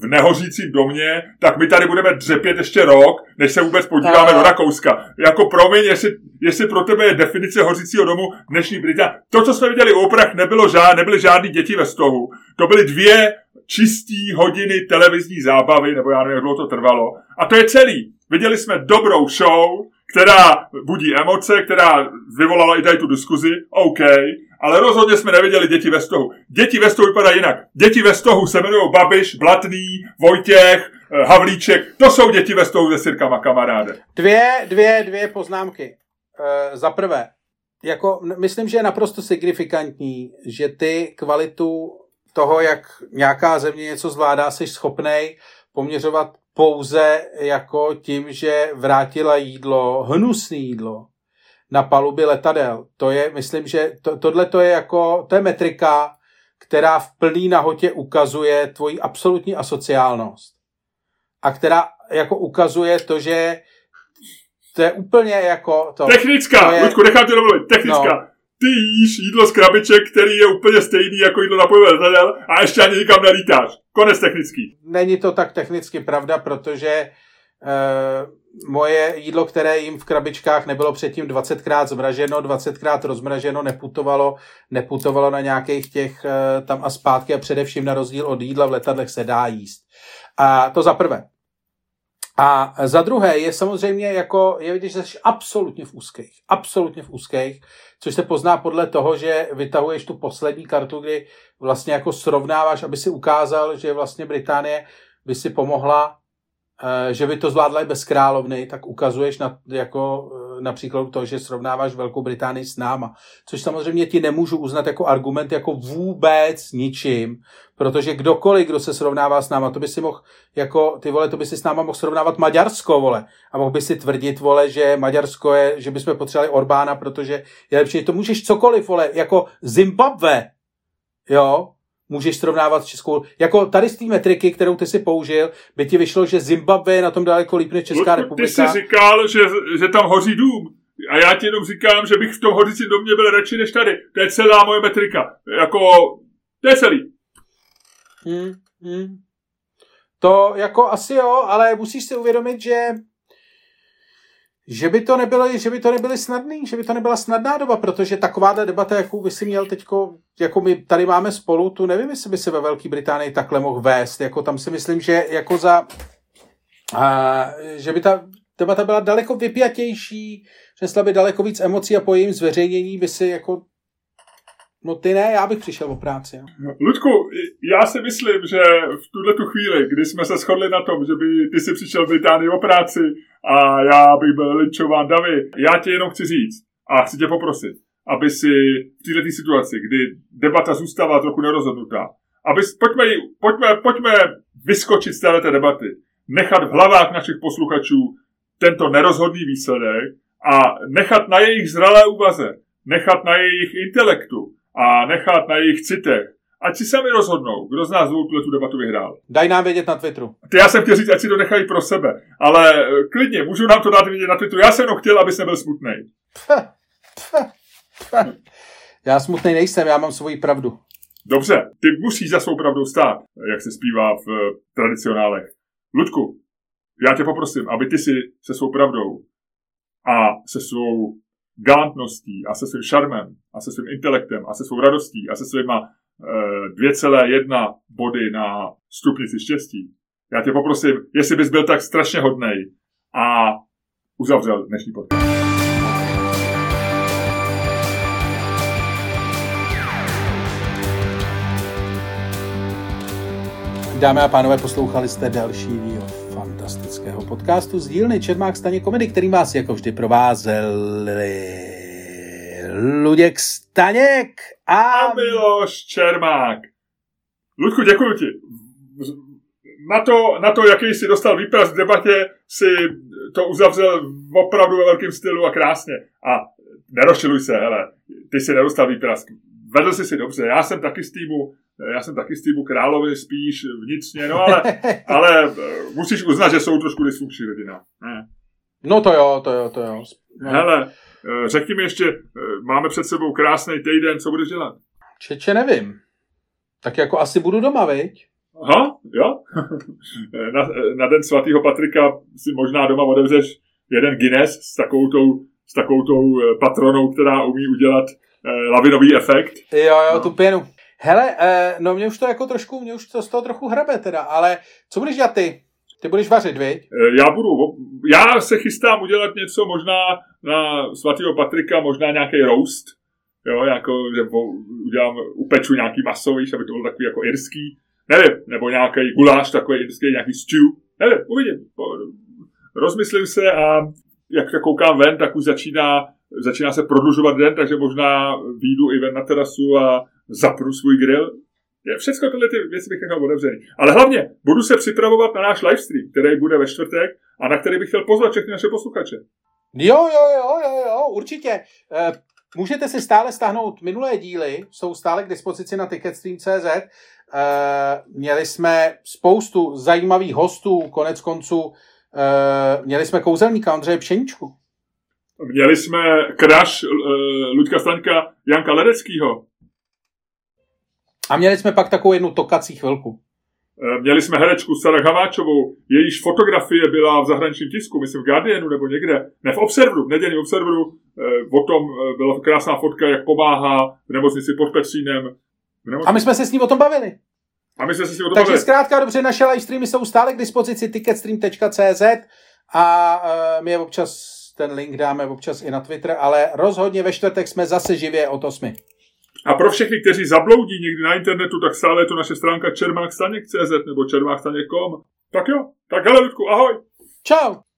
v nehořícím domě, tak my tady budeme dřepět ještě rok, než se vůbec podíváme do Rakouska. Jako promiň, jestli, jestli pro tebe je definice hořícího domu dnešní Británie. To, co jsme viděli u oprach, nebylo žád, nebyly žádný děti ve stohu. To byly dvě čistý hodiny televizní zábavy, nebo já nevím, jak dlouho to trvalo. A to je celý. Viděli jsme dobrou show, která budí emoce, která vyvolala i tady tu diskuzi, OK, ale rozhodně jsme neviděli děti ve stohu. Děti ve stohu vypadají jinak. Děti ve stohu se jmenují Babiš, Blatný, Vojtěch, eh, Havlíček. To jsou děti ve stohu se sirkama, kamaráde. Dvě, dvě, dvě poznámky. E, za prvé, jako, myslím, že je naprosto signifikantní, že ty kvalitu toho, jak nějaká země něco zvládá, jsi schopnej poměřovat pouze jako tím, že vrátila jídlo, hnusné jídlo, na palubě letadel. To je, myslím, že to, tohle to je jako, to je metrika, která v plný nahotě ukazuje tvoji absolutní asociálnost. A která jako ukazuje to, že to je úplně jako to. Technická, to je, Luďku, nechám tě domluvit, technická. No. Ty jíš jídlo z krabiček, který je úplně stejný jako jídlo na palubě letadel a ještě ani nikam nelítáš. Konec technický. Není to tak technicky pravda, protože uh, moje jídlo, které jim v krabičkách nebylo předtím 20krát zmraženo, 20krát rozmraženo, neputovalo, neputovalo na nějakých těch uh, tam a zpátky a především na rozdíl od jídla v letadlech se dá jíst. A to za prvé. A za druhé je samozřejmě jako, je vidět, že jsi absolutně v úzkých. Absolutně v úzkých, což se pozná podle toho, že vytahuješ tu poslední kartu, kdy vlastně jako srovnáváš, aby si ukázal, že vlastně Británie by si pomohla, eh, že by to zvládla i bez královny, tak ukazuješ na, jako eh, například to, že srovnáváš Velkou Británii s náma. Což samozřejmě ti nemůžu uznat jako argument jako vůbec ničím, protože kdokoliv, kdo se srovnává s náma, to by si mohl, jako ty vole, to by si s náma mohl srovnávat Maďarsko, vole. A mohl by si tvrdit, vole, že Maďarsko je, že bychom potřebovali Orbána, protože je lepší. To můžeš cokoliv, vole, jako Zimbabwe, jo, můžeš srovnávat s Českou. Jako tady z té metriky, kterou ty si použil, by ti vyšlo, že Zimbabwe je na tom daleko líp než Česká Ludku, republika. Ty jsi říkal, že, že tam hoří dům. A já ti jenom říkám, že bych v tom hořícím domě byl radši než tady. To je celá moje metrika. Jako, to je celý. Hmm, hmm. To jako asi jo, ale musíš si uvědomit, že že by to nebylo, že by to nebyly snadný, že by to nebyla snadná doba, protože takováhle debata, jakou by si měl teďko, jako my tady máme spolu, tu nevím, jestli by se ve Velké Británii takhle mohl vést, jako tam si myslím, že jako za, a, že by ta debata byla daleko vypjatější, přinesla by daleko víc emocí a po jejím zveřejnění by si jako No ty ne, já bych přišel o práci. Jo. Ludku, já si myslím, že v tuhle tu chvíli, kdy jsme se shodli na tom, že by ty si přišel v Británii o práci a já bych byl linčován davy, já ti jenom chci říct a chci tě poprosit, aby si v této situaci, kdy debata zůstává trochu nerozhodnutá, aby, pojďme, pojďme, pojďme vyskočit z této debaty, nechat v hlavách našich posluchačů tento nerozhodný výsledek a nechat na jejich zralé úvaze, nechat na jejich intelektu, a nechat na jejich citech. Ať si sami rozhodnou, kdo z nás dvou tuhle tu debatu vyhrál. Daj nám vědět na Twitteru. Ty já jsem chtěl říct, ať si to nechají pro sebe, ale eh, klidně, můžu nám to dát vědět na Twitteru. Já jsem jenom chtěl, aby nebyl smutný. Já smutný nejsem, já mám svoji pravdu. Dobře, ty musíš za svou pravdou stát, jak se zpívá v uh, tradicionálech. Ludku, já tě poprosím, aby ty si se svou pravdou a se svou galantností a se svým šarmem a se svým intelektem a se svou radostí a se svýma e, 2,1 body na stupnici štěstí. Já tě poprosím, jestli bys byl tak strašně hodnej a uzavřel dnešní podcast. Dámy a pánové, poslouchali jste další díl podcastu z dílny Čermák Staně komedy, který vás jako vždy provázel Luděk Staněk a... a Miloš Čermák. Ludku, děkuji ti. Na to, na to, jaký jsi dostal výpras v debatě, si to uzavřel opravdu ve velkém stylu a krásně. A nerozčiluj se, hele, ty si nedostal výpras. Vedl jsi si dobře, já jsem taky z týmu já jsem taky z týmu Královi spíš vnitřně, no ale, ale eh, musíš uznat, že jsou trošku dysfunkční rodina. Ne. No to jo, to jo, to jo. No. Hele, eh, řekni mi ještě, eh, máme před sebou krásný týden, co budeš dělat? Čeče nevím. Tak jako asi budu doma, viď? Aha, jo. na, na den svatého Patrika si možná doma otevřeš jeden Guinness s takovou tou, s takovou tou patronou, která umí udělat eh, lavinový efekt. Jo, jo, no. tu pěnu. Hele, eh, no mě už to jako trošku, mě už to z toho trochu hrabe teda, ale co budeš dělat ty? Ty budeš vařit, viď? Eh, já budu, já se chystám udělat něco možná na svatého Patrika, možná nějaký roast, jo, jako, že udělám, upeču nějaký maso, víš, aby to bylo takový jako irský, nevím, nebo nějaký guláš takový irský, nějaký stew, nevím, uvidím. Rozmyslím se a jak to koukám ven, tak už začíná, začíná se prodlužovat den, takže možná výjdu i ven na terasu a zapnu svůj grill. Je, všechno tyhle ty věci bych nechal otevřený. Ale hlavně budu se připravovat na náš livestream, který bude ve čtvrtek a na který bych chtěl pozvat všechny naše posluchače. Jo, jo, jo, jo, jo, určitě. E, můžete si stále stáhnout minulé díly, jsou stále k dispozici na ticketstream.cz. E, měli jsme spoustu zajímavých hostů, konec konců e, měli jsme kouzelníka Ondřeje Pšeničku. Měli jsme kraš e, Luďka Staňka Janka Ledeckýho. A měli jsme pak takovou jednu tokací chvilku. Eh, měli jsme herečku Sarah Hamáčovou, jejíž fotografie byla v zahraničním tisku, myslím v Guardianu nebo někde, ne v Observeru, v nedělním Observeru, eh, o tom eh, byla krásná fotka, jak pomáhá v nemocnici pod Petřínem. A my jsme se s ním o tom bavili. A my jsme se s ním o tom Takže bavili. zkrátka dobře, naše live streamy jsou stále k dispozici ticketstream.cz a my je občas ten link dáme občas i na Twitter, ale rozhodně ve čtvrtek jsme zase živě od 8. A pro všechny, kteří zabloudí někdy na internetu, tak stále je to naše stránka čermákstaněk.cz nebo čermákstaněk.com. Tak jo, tak hele Ludku, ahoj. Čau.